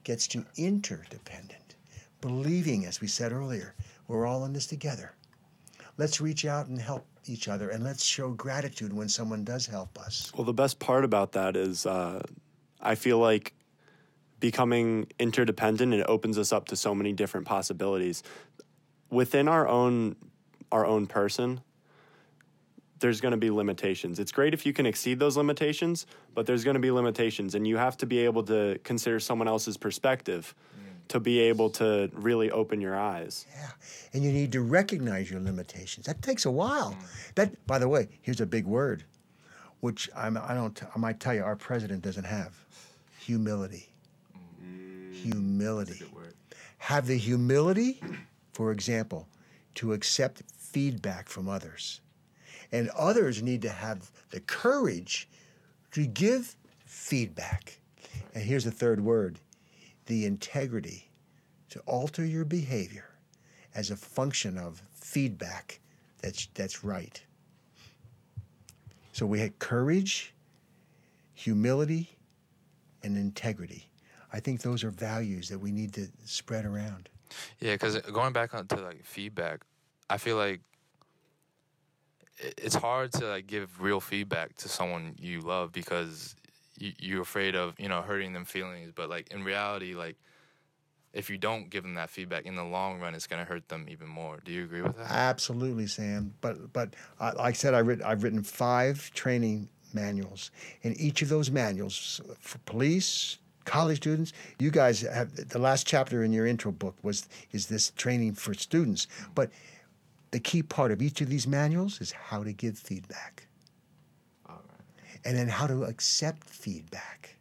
gets to interdependent, believing, as we said earlier, we're all in this together. Let's reach out and help each other, and let's show gratitude when someone does help us. Well, the best part about that is uh, I feel like becoming interdependent it opens us up to so many different possibilities within our own our own person there's going to be limitations it's great if you can exceed those limitations but there's going to be limitations and you have to be able to consider someone else's perspective mm. to be able to really open your eyes Yeah, and you need to recognize your limitations. That takes a while. Mm. That, by the way, here's a big word, which I'm, I don't. I might tell you, our president doesn't have humility. Mm. Humility. Good word. Have the humility, for example, to accept feedback from others, and others need to have the courage to give feedback. And here's the third word: the integrity to alter your behavior as a function of feedback that's, that's right. So we had courage humility, and integrity. I think those are values that we need to spread around. Yeah, because going back on to like feedback, I feel like it's hard to like give real feedback to someone you love because you, you're afraid of you know hurting them feelings. But like in reality, like if you don't give them that feedback in the long run, it's gonna hurt them even more. Do you agree with that? Absolutely, Sam. But but uh, like I said, I writ- I've written five training manuals, and each of those manuals for police, college students. You guys have the last chapter in your intro book was is this training for students, but the key part of each of these manuals is how to give feedback, and then how to accept feedback.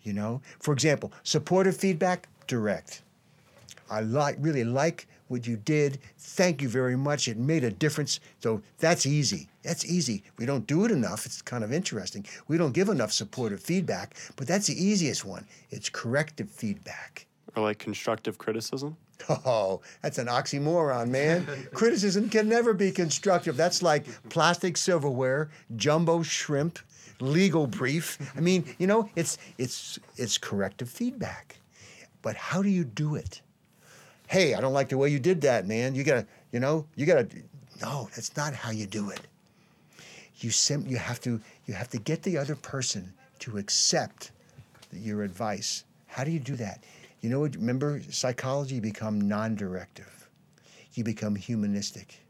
You know, for example, supportive feedback, direct. I like really like what you did. Thank you very much. It made a difference. So that's easy. That's easy. We don't do it enough. It's kind of interesting. We don't give enough supportive feedback, but that's the easiest one. It's corrective feedback. Or like constructive criticism. Oh, that's an oxymoron, man. <laughs> Criticism can never be constructive. That's like plastic silverware, jumbo shrimp, legal brief. I mean, you know, it's it's it's corrective feedback. But how do you do it? Hey, I don't like the way you did that, man. You gotta, you know, you gotta. No, that's not how you do it. You sim- you have to you have to get the other person to accept your advice. How do you do that? You know what? Remember, psychology become non-directive. You become humanistic.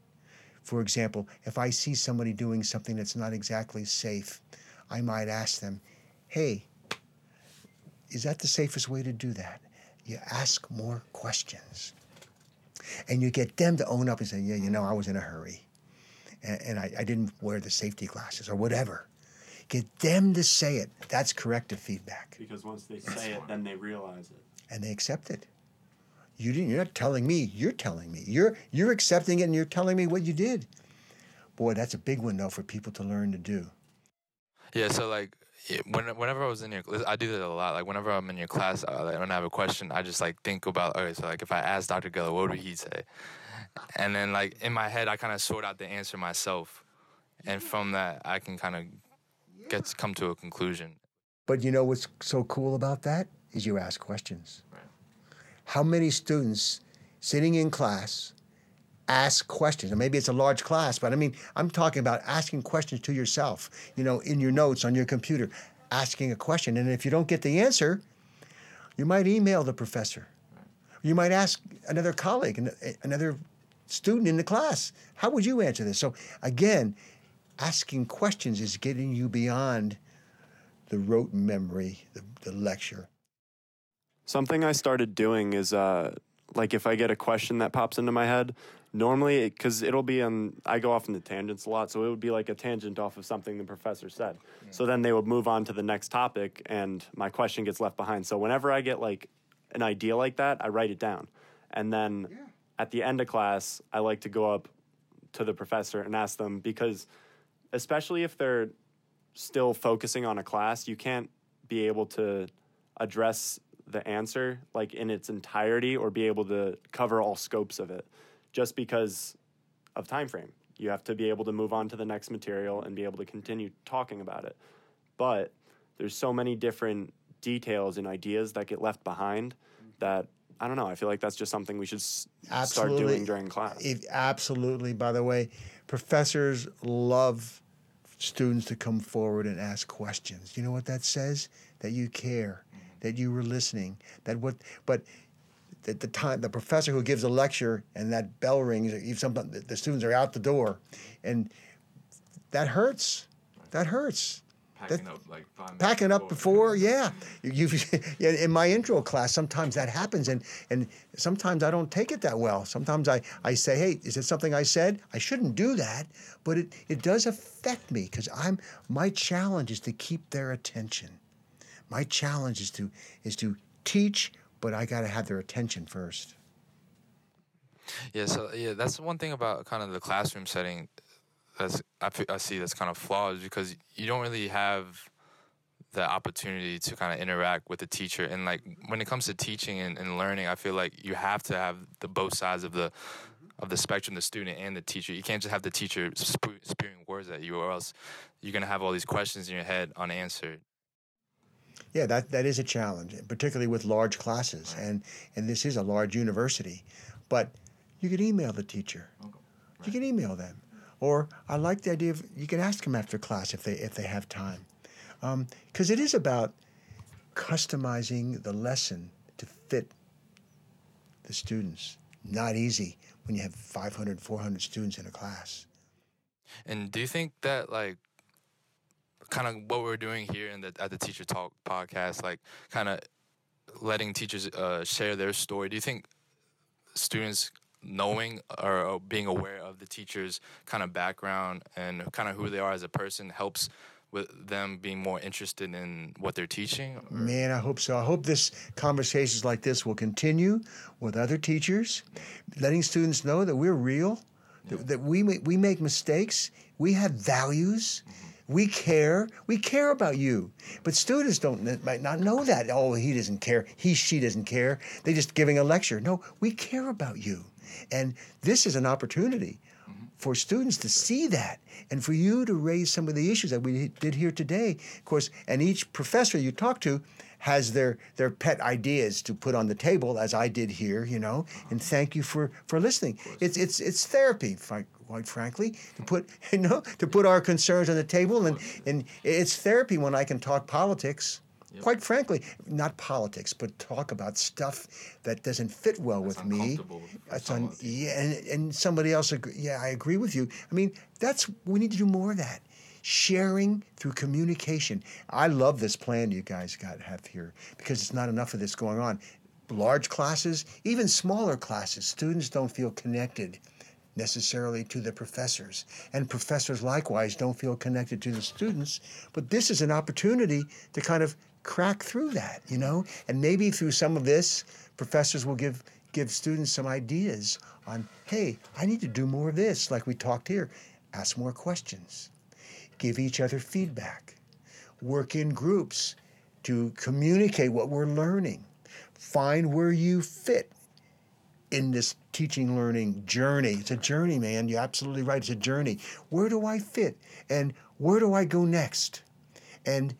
For example, if I see somebody doing something that's not exactly safe, I might ask them, "Hey, is that the safest way to do that?" You ask more questions, and you get them to own up and say, "Yeah, you know, I was in a hurry." and, and I, I didn't wear the safety glasses or whatever. Get them to say it. That's corrective feedback, Because once they say it, then they realize it. And they accept it. You didn't. You're not telling me. You're telling me. You're you're accepting it, and you're telling me what you did. Boy, that's a big one though for people to learn to do. Yeah, so like when, whenever I was in your, I do that a lot. Like whenever I'm in your class, uh, like, when I have a question, I just like think about, okay, so like if I asked Dr. Geller, what would he say? And then like in my head, I kind of sort out the answer myself, and from that, I can kind of get to come to a conclusion. But you know what's so cool about that is you ask questions. How many students sitting in class ask questions? And maybe it's a large class, but I mean, I'm talking about asking questions to yourself, you know, in your notes on your computer, asking a question. And if you don't get the answer, you might email the professor. You might ask another colleague, an- another student in the class, how would you answer this? So again, asking questions is getting you beyond the rote memory, the, the lecture. Something I started doing is uh, like if I get a question that pops into my head, normally because it'll be on, I go off into tangents a lot, so it would be like a tangent off of something the professor said. So then they would move on to the next topic, and my question gets left behind. So whenever I get like an idea like that, I write it down, and then at the end of class, I like to go up to the professor and ask them because, especially if they're still focusing on a class, you can't be able to address the answer like in its entirety or be able to cover all scopes of it just because of time frame. You have to be able to move on to the next material and be able to continue talking about it. But there's so many different details and ideas that get left behind that I don't know. I feel like that's just something we should s- start doing during class. If, absolutely. By the way, professors love students to come forward and ask questions. You know what that says? That you care, that you were listening. That what, but at the time, the professor who gives a lecture and that bell rings, if something, the students are out the door, and that hurts. That hurts. Packing up like packing up before yeah you <laughs> yeah, in my intro class sometimes that happens and and sometimes i don't take it that well sometimes i i say hey is it something i said i shouldn't do that but it it does affect me because i'm my challenge is to keep their attention my challenge is to is to teach but i got to have their attention first Yeah, so yeah, that's one thing about kind of the classroom setting that's I, I see that's kind of flawed because you don't really have the opportunity to kind of interact with the teacher and like when it comes to teaching and, and learning, I feel like you have to have the both sides of the of the spectrum, the student and the teacher. You can't just have the teacher spewing words at you, or else you're gonna have all these questions in your head unanswered. Yeah, that, that is a challenge, particularly with large classes, and and this is a large university, but you could email the teacher. You can email them, or I like the idea of you can ask them after class if they if they have time, um, because it is about customizing the lesson to fit the students. Not easy when you have 500, 400 students in a class. And do you think that like kind of what we're doing here in the at the Teacher Talk podcast, like kind of letting teachers uh, share their story? Do you think students knowing or being aware of the teacher's kind of background and kind of who they are as a person helps with them being more interested in what they're teaching? or- Man, I hope so. I hope this conversations like this will continue with other teachers, letting students know that we're real, that, that we we make mistakes, we have values, we care, we care about you. But students don't might not know that. Oh, he doesn't care. He she doesn't care. They're just giving a lecture. No, we care about you, and this is an opportunity for students to see that and for you to raise some of the issues that we did here today. Of course, and each professor you talk to has their their pet ideas to put on the table, as I did here, you know. And thank you for for listening. It's it's it's therapy, quite frankly, to put <laughs> you know to put our concerns on the table, and and it's therapy when I can talk politics. Quite frankly, not politics, but talk about stuff that doesn't fit well with me. That's un- yeah, and, and somebody else agree. Yeah, I agree with you. I mean, that's we need to do more of that. Sharing through communication. I love this plan you guys got have here because it's not enough of this going on. Large classes, even smaller classes, students don't feel connected necessarily to the professors. And professors likewise don't feel connected to the students. But this is an opportunity to kind of crack through that, you know? And maybe through some of this, professors will give give students some ideas on, hey, I need to do more of this, like we talked here. Ask more questions. Give each other feedback. Work in groups to communicate what we're learning. Find where you fit in this teaching learning journey. It's a journey, man. You're absolutely right. It's a journey. Where do I fit? And where do I go next? And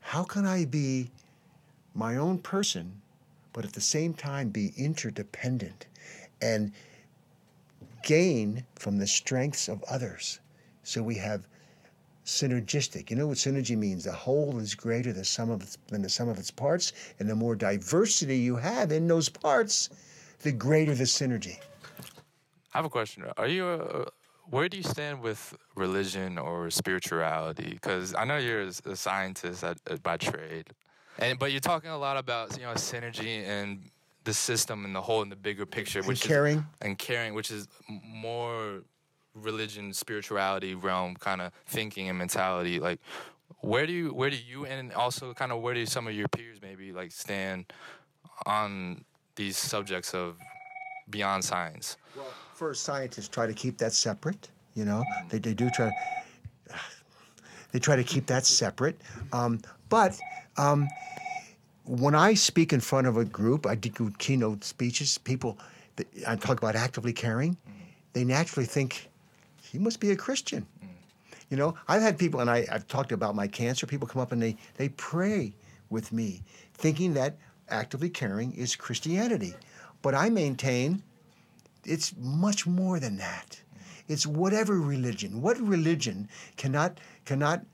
how can I be my own person, but at the same time be interdependent and gain from the strengths of others? So we have synergistic. You know what synergy means? The whole is greater than, its, than the sum of its parts, and the more diversity you have in those parts, the greater the synergy. I have a question. Are you a, where do you stand with religion or spirituality? Because I know you're a scientist at, by trade, and but you're talking a lot about you know synergy and the system and the whole and the bigger picture, which caring. is, and caring, which is more religion, spirituality realm kind of thinking and mentality. Like, where do you where do you and also kind of where do some of your peers maybe like stand on these subjects of beyond science? Well, first, scientists try to keep that separate. You know, they, they do try. They try to keep that separate, um, but um, when I speak in front of a group, I do keynote speeches. People, I talk about actively caring. They naturally think, "He must be a Christian." You know, I've had people, and I, I've talked about my cancer. People come up and they they pray with me, thinking that actively caring is Christianity, but I maintain it's much more than that. It's whatever religion. What religion cannot cannot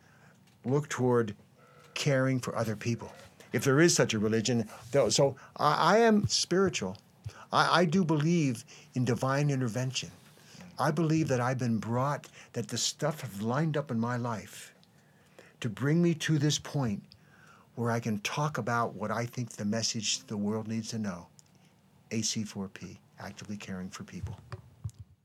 look toward caring for other people? If there is such a religion, though, so I, I am spiritual. I, I do believe in divine intervention. I believe that I've been brought, that the stuff have lined up in my life to bring me to this point where I can talk about what I think the message the world needs to know. AC4P, actively caring for people.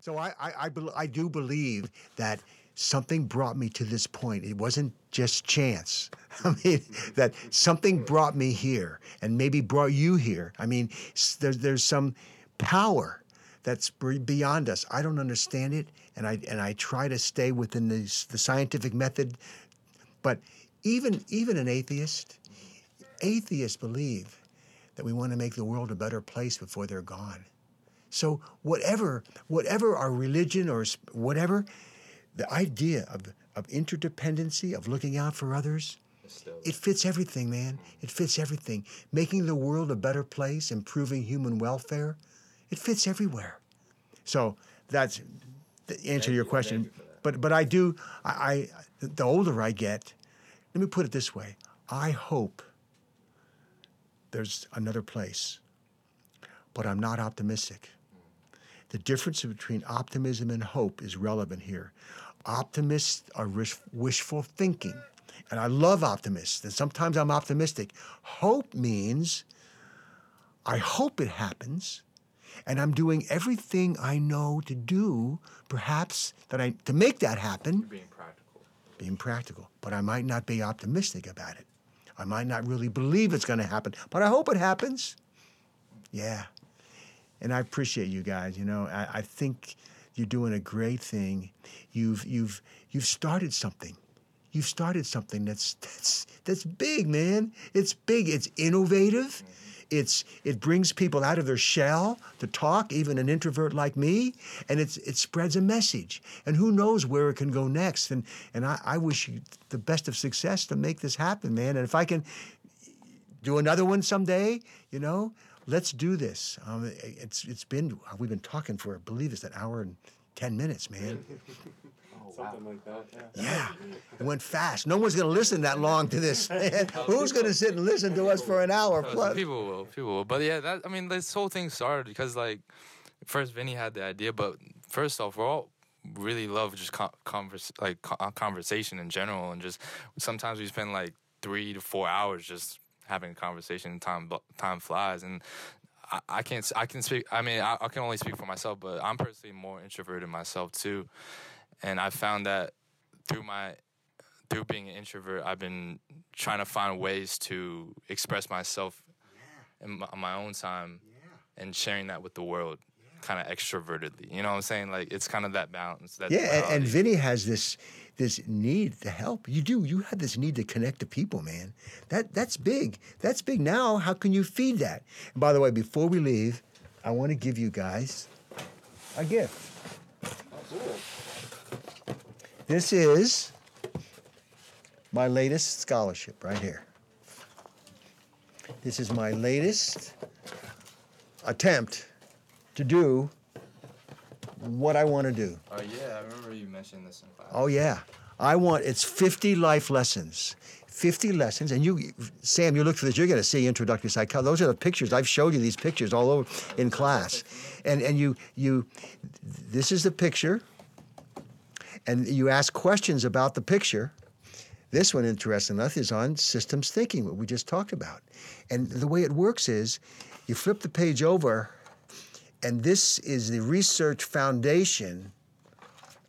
So I, I, I, I do believe that something brought me to this point. It wasn't just chance. <laughs> I mean, that something brought me here and maybe brought you here. I mean, there's, there's some power that's beyond us. I don't understand it, and I, and I try to stay within the, the scientific method. But even, even an atheist, atheists believe that we want to make the world a better place before they're gone. So whatever, whatever our religion or whatever, the idea of, of interdependency, of looking out for others, It fits everything, man. It fits everything. Making the world a better place, improving human welfare, it fits everywhere. So that's the answer to your question. But but I do I, I the older I get, let me put it this way. I hope there's another place. But I'm not optimistic. The difference between optimism and hope is relevant here. Optimists are wish, wishful thinking. And I love optimists. And sometimes I'm optimistic. Hope means I hope it happens. And I'm doing everything I know to do, perhaps that I to make that happen You're Being practical. being practical, but I might not be optimistic about it. I might not really believe it's going to happen, but I hope it happens. Yeah. And I appreciate you guys. You know, I, I think you're doing a great thing. You've you've you've started something. You've started something that's that's that's big, man. It's big. It's innovative. It's it brings people out of their shell to talk, even an introvert like me, and it's it spreads a message. And who knows where it can go next? And and I, I wish you the best of success to make this happen, man. And if I can do another one someday, you know, let's do this. Um, it's it's been we've been talking for I believe it's an hour and ten minutes, man. <laughs> Something like that. Yeah. Yeah, it went fast. No one's gonna listen that long to this, man. <laughs> <laughs> Who's gonna sit and listen to us for an hour plus? People will, people will. But yeah, that I mean, this whole thing started because like, first Vinny had the idea, but first off, we're all really love just con- converse, like co- uh, conversation in general, and just sometimes we spend like three to four hours just having a conversation. And time time flies, and I, I can't. I can speak. I mean, I, I can only speak for myself, but I'm personally more introverted myself too, and I found that through my through being an introvert, I've been trying to find ways to express myself in my, on my own time and sharing that with the world kind of extrovertedly. You know what I'm saying? Like it's kind of that balance. That Yeah, and, and. Vinny has this this need to help. You do. You have this need to connect to people, man. That that's big. That's big. Now, how can you feed that? And by the way, before we leave, I want to give you guys a gift. Oh, This is my latest scholarship right here. This is my latest attempt to do what I want to do. Oh yeah, I remember you mentioned this in class. Oh yeah, I want it's 50 life lessons. 50 lessons, and you, Sam, you look for this. You're going to see introductory psychology. Those are the pictures. I've showed you these pictures all over in class, and and you you, this is the picture, and you ask questions about the picture. This one, interesting enough, is on systems thinking, what we just talked about, and the way it works is, you flip the page over, and this is the research foundation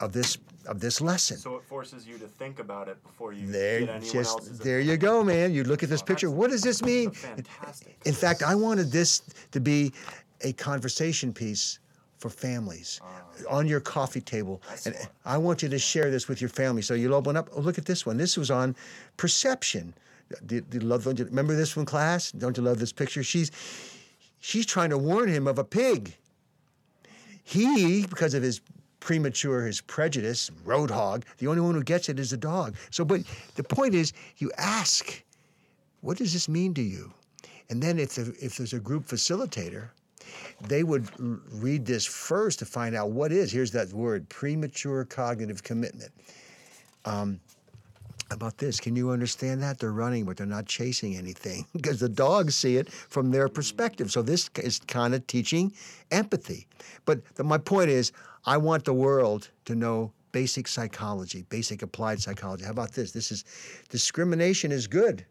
of this of this lesson. So it forces you to think about it before you There, get anyone just else's there you go, man. You look at this Oh, picture. What does this mean? fantastic. In fact, I wanted this to be a conversation piece for families ah. on your coffee table, and I want you to share this with your family. So you'll open up. Oh, look at this one. This was on perception. Do, do you love? You remember this from class? Don't you love this picture? She's she's trying to warn him of a pig. He, because of his premature, his prejudice, roadhog, the only one who gets it is the dog. So, but the point is, you ask, what does this mean to you? And then if, the, if there's a group facilitator, they would read this first to find out what is. Here's that word premature cognitive commitment. Um, about this, can you understand that? They're running, but they're not chasing anything <laughs> because the dogs see it from their perspective. So this is kind of teaching empathy. But the, my point is, I want the world to know basic psychology, basic applied psychology. How about this? This is discrimination is good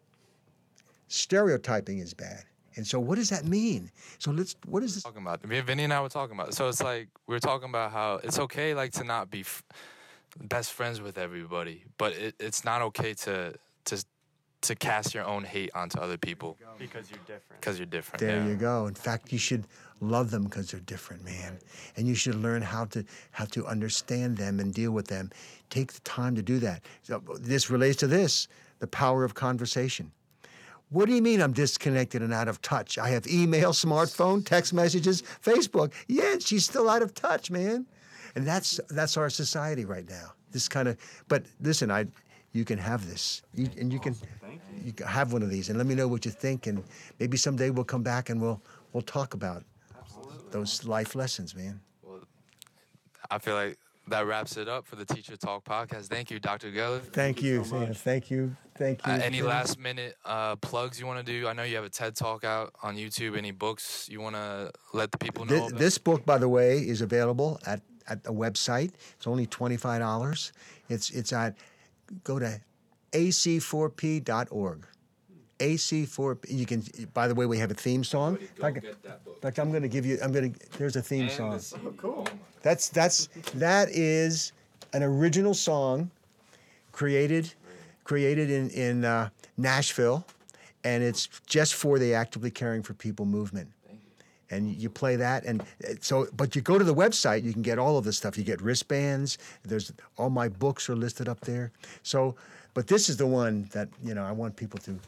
stereotyping is bad. And so, what does that mean? So let's. What is this? talking about. Me and Vinny and I were talking about. So it's like we are talking about how it's okay like to not be f- best friends with everybody, but it, it's not okay to to to cast your own hate onto other people because you're different. because you're different. There yeah. you go. In fact, you should love them because they're different, man. And you should learn how to how to understand them and deal with them. Take the time to do that. So this relates to this: the power of conversation. What do you mean I'm disconnected and out of touch? I have email, smartphone, text messages, Facebook. Yeah, she's still out of touch, man. And that's that's our society right now. This kind of but listen, I you can have this. You, and you can Thank you can have one of these and let me know what you think and maybe someday we'll come back and we'll we'll talk about those life lessons, man. Well I feel like that wraps it up for the Teacher Talk podcast. Thank you, Dr. Geller. Thank, you you. so much. Thank you. Thank you. Uh, any Phil. last minute uh, plugs you want to do? I know you have a TED Talk out on YouTube. Any books you want to let the people know? Thi- about? this book, by the way, is available at, at the website. It's only twenty five dollars. It's it's at go to ac4p.org. AC4. You can. By the way, we have a theme song. In fact, in fact, I'm going to give you. I'm going to. There's a theme song. cool. That's that's that is an original song created created in in uh, Nashville, and it's just for the actively caring for people movement. And you play that, and uh, so, but you go to the website, you can get all of this stuff. You get wristbands. There's all my books are listed up there. So, but this is the one that you know I want people to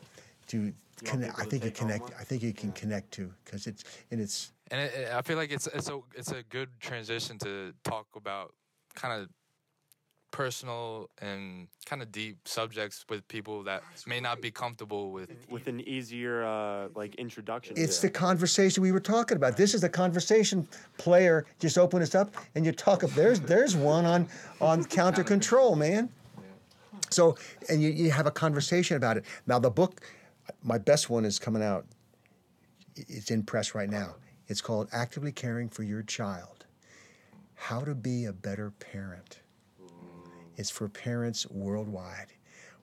to connect. I think you connect. I think you can connect to because it's and it's and it, it- I feel like it's it's a it's a good transition to talk about kind of personal and kind of deep subjects with people that may not be comfortable with. With an easier uh, like introduction. It's the conversation we were talking about. This is the conversation player. Just open this up and you talk up. There's there's one on on <laughs> counter control, man. So and you, you have a conversation about it. Now the book, my best one is coming out. It's in press right now. It's called Actively Caring for Your Child. How to be a better parent. It's for parents worldwide.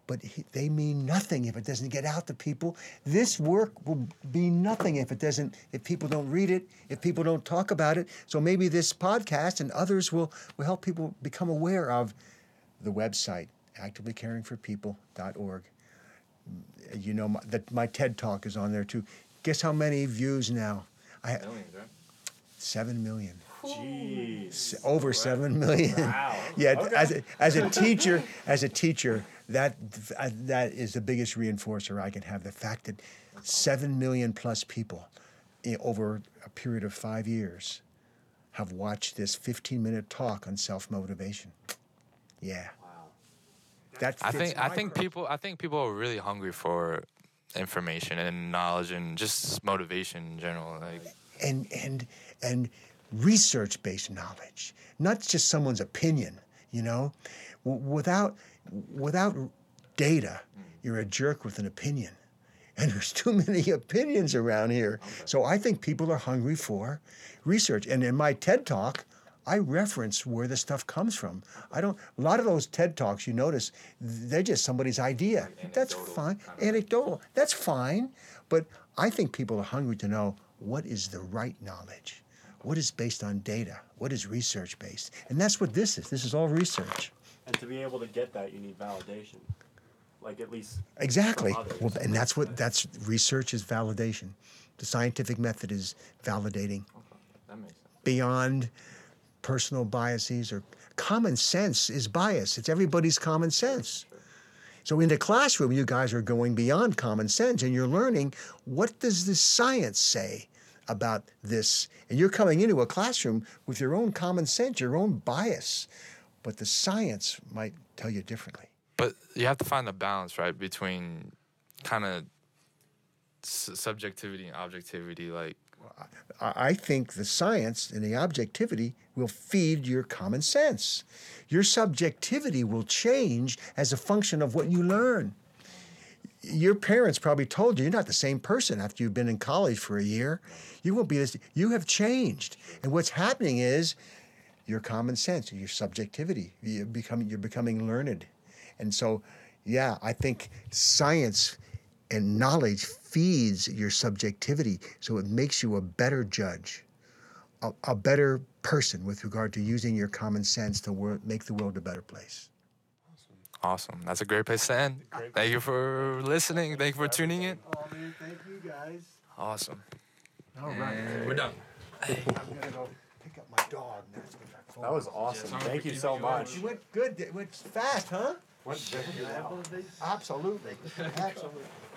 But he, they mean nothing if it doesn't get out to people. This work will be nothing if it doesn't, if people don't read it, if people don't talk about it. So maybe this podcast and others will, will help people become aware of the website, activelycaringforpeople.org. You know, my, that my TED talk is on there too. Guess how many views now? I seven million. Jeez. S- over seven million. Wow. <laughs> yeah, Okay. as a, as a <laughs> teacher, as a teacher, that uh, that is the biggest reinforcer I can have. The fact that seven million plus people i- over a period of five years have watched this 15 minute talk on self motivation. Yeah. That I think I think people I think people are really hungry for information and knowledge and just motivation in general. Like and and and research based knowledge, not just someone's opinion. You know, W- without without data, mm. you're a jerk with an opinion, and there's too many opinions around here. So I think people are hungry for research. And in my TED talk. I reference where the stuff comes from. I don't. A lot of those TED talks, you notice, they're just somebody's idea. That's fine. Anecdotal. That's fine. But I think people are hungry to know what is the right knowledge, what is based on data, what is research based, and that's what this is. This is all research. And to be able to get that, you need validation. Like at least Exactly. Well, and that's what that's research is validation. The scientific method is validating that makes sense. beyond personal biases or common sense is bias. It's everybody's common sense. So in the classroom, you guys are going beyond common sense and you're learning what does the science say about this? And you're coming into a classroom with your own common sense, your own bias, but the science might tell you differently. But you have to find the balance, right, between kind of subjectivity and objectivity. Like, I think the science and the objectivity will feed your common sense. Your subjectivity will change as a function of what you learn. Your parents probably told you you're not the same person after you've been in college for a year. You won't be this. You have changed, and what's happening is your common sense, your subjectivity. You're becoming you're becoming learned, and so, yeah, I think science and knowledge feeds your subjectivity, so it makes you a better judge, a, a better person with regard to using your common sense to wor- make the world a better place. awesome. That's a great place to end. Thank you for listening. Thank you for tuning in. Oh man, thank you guys. Awesome. All right, We're done. I'm gonna go pick up my dog. that was awesome. sorry Thank you so much. You went good. It went fast, huh? Went very. Absolutely. Absolutely. <laughs>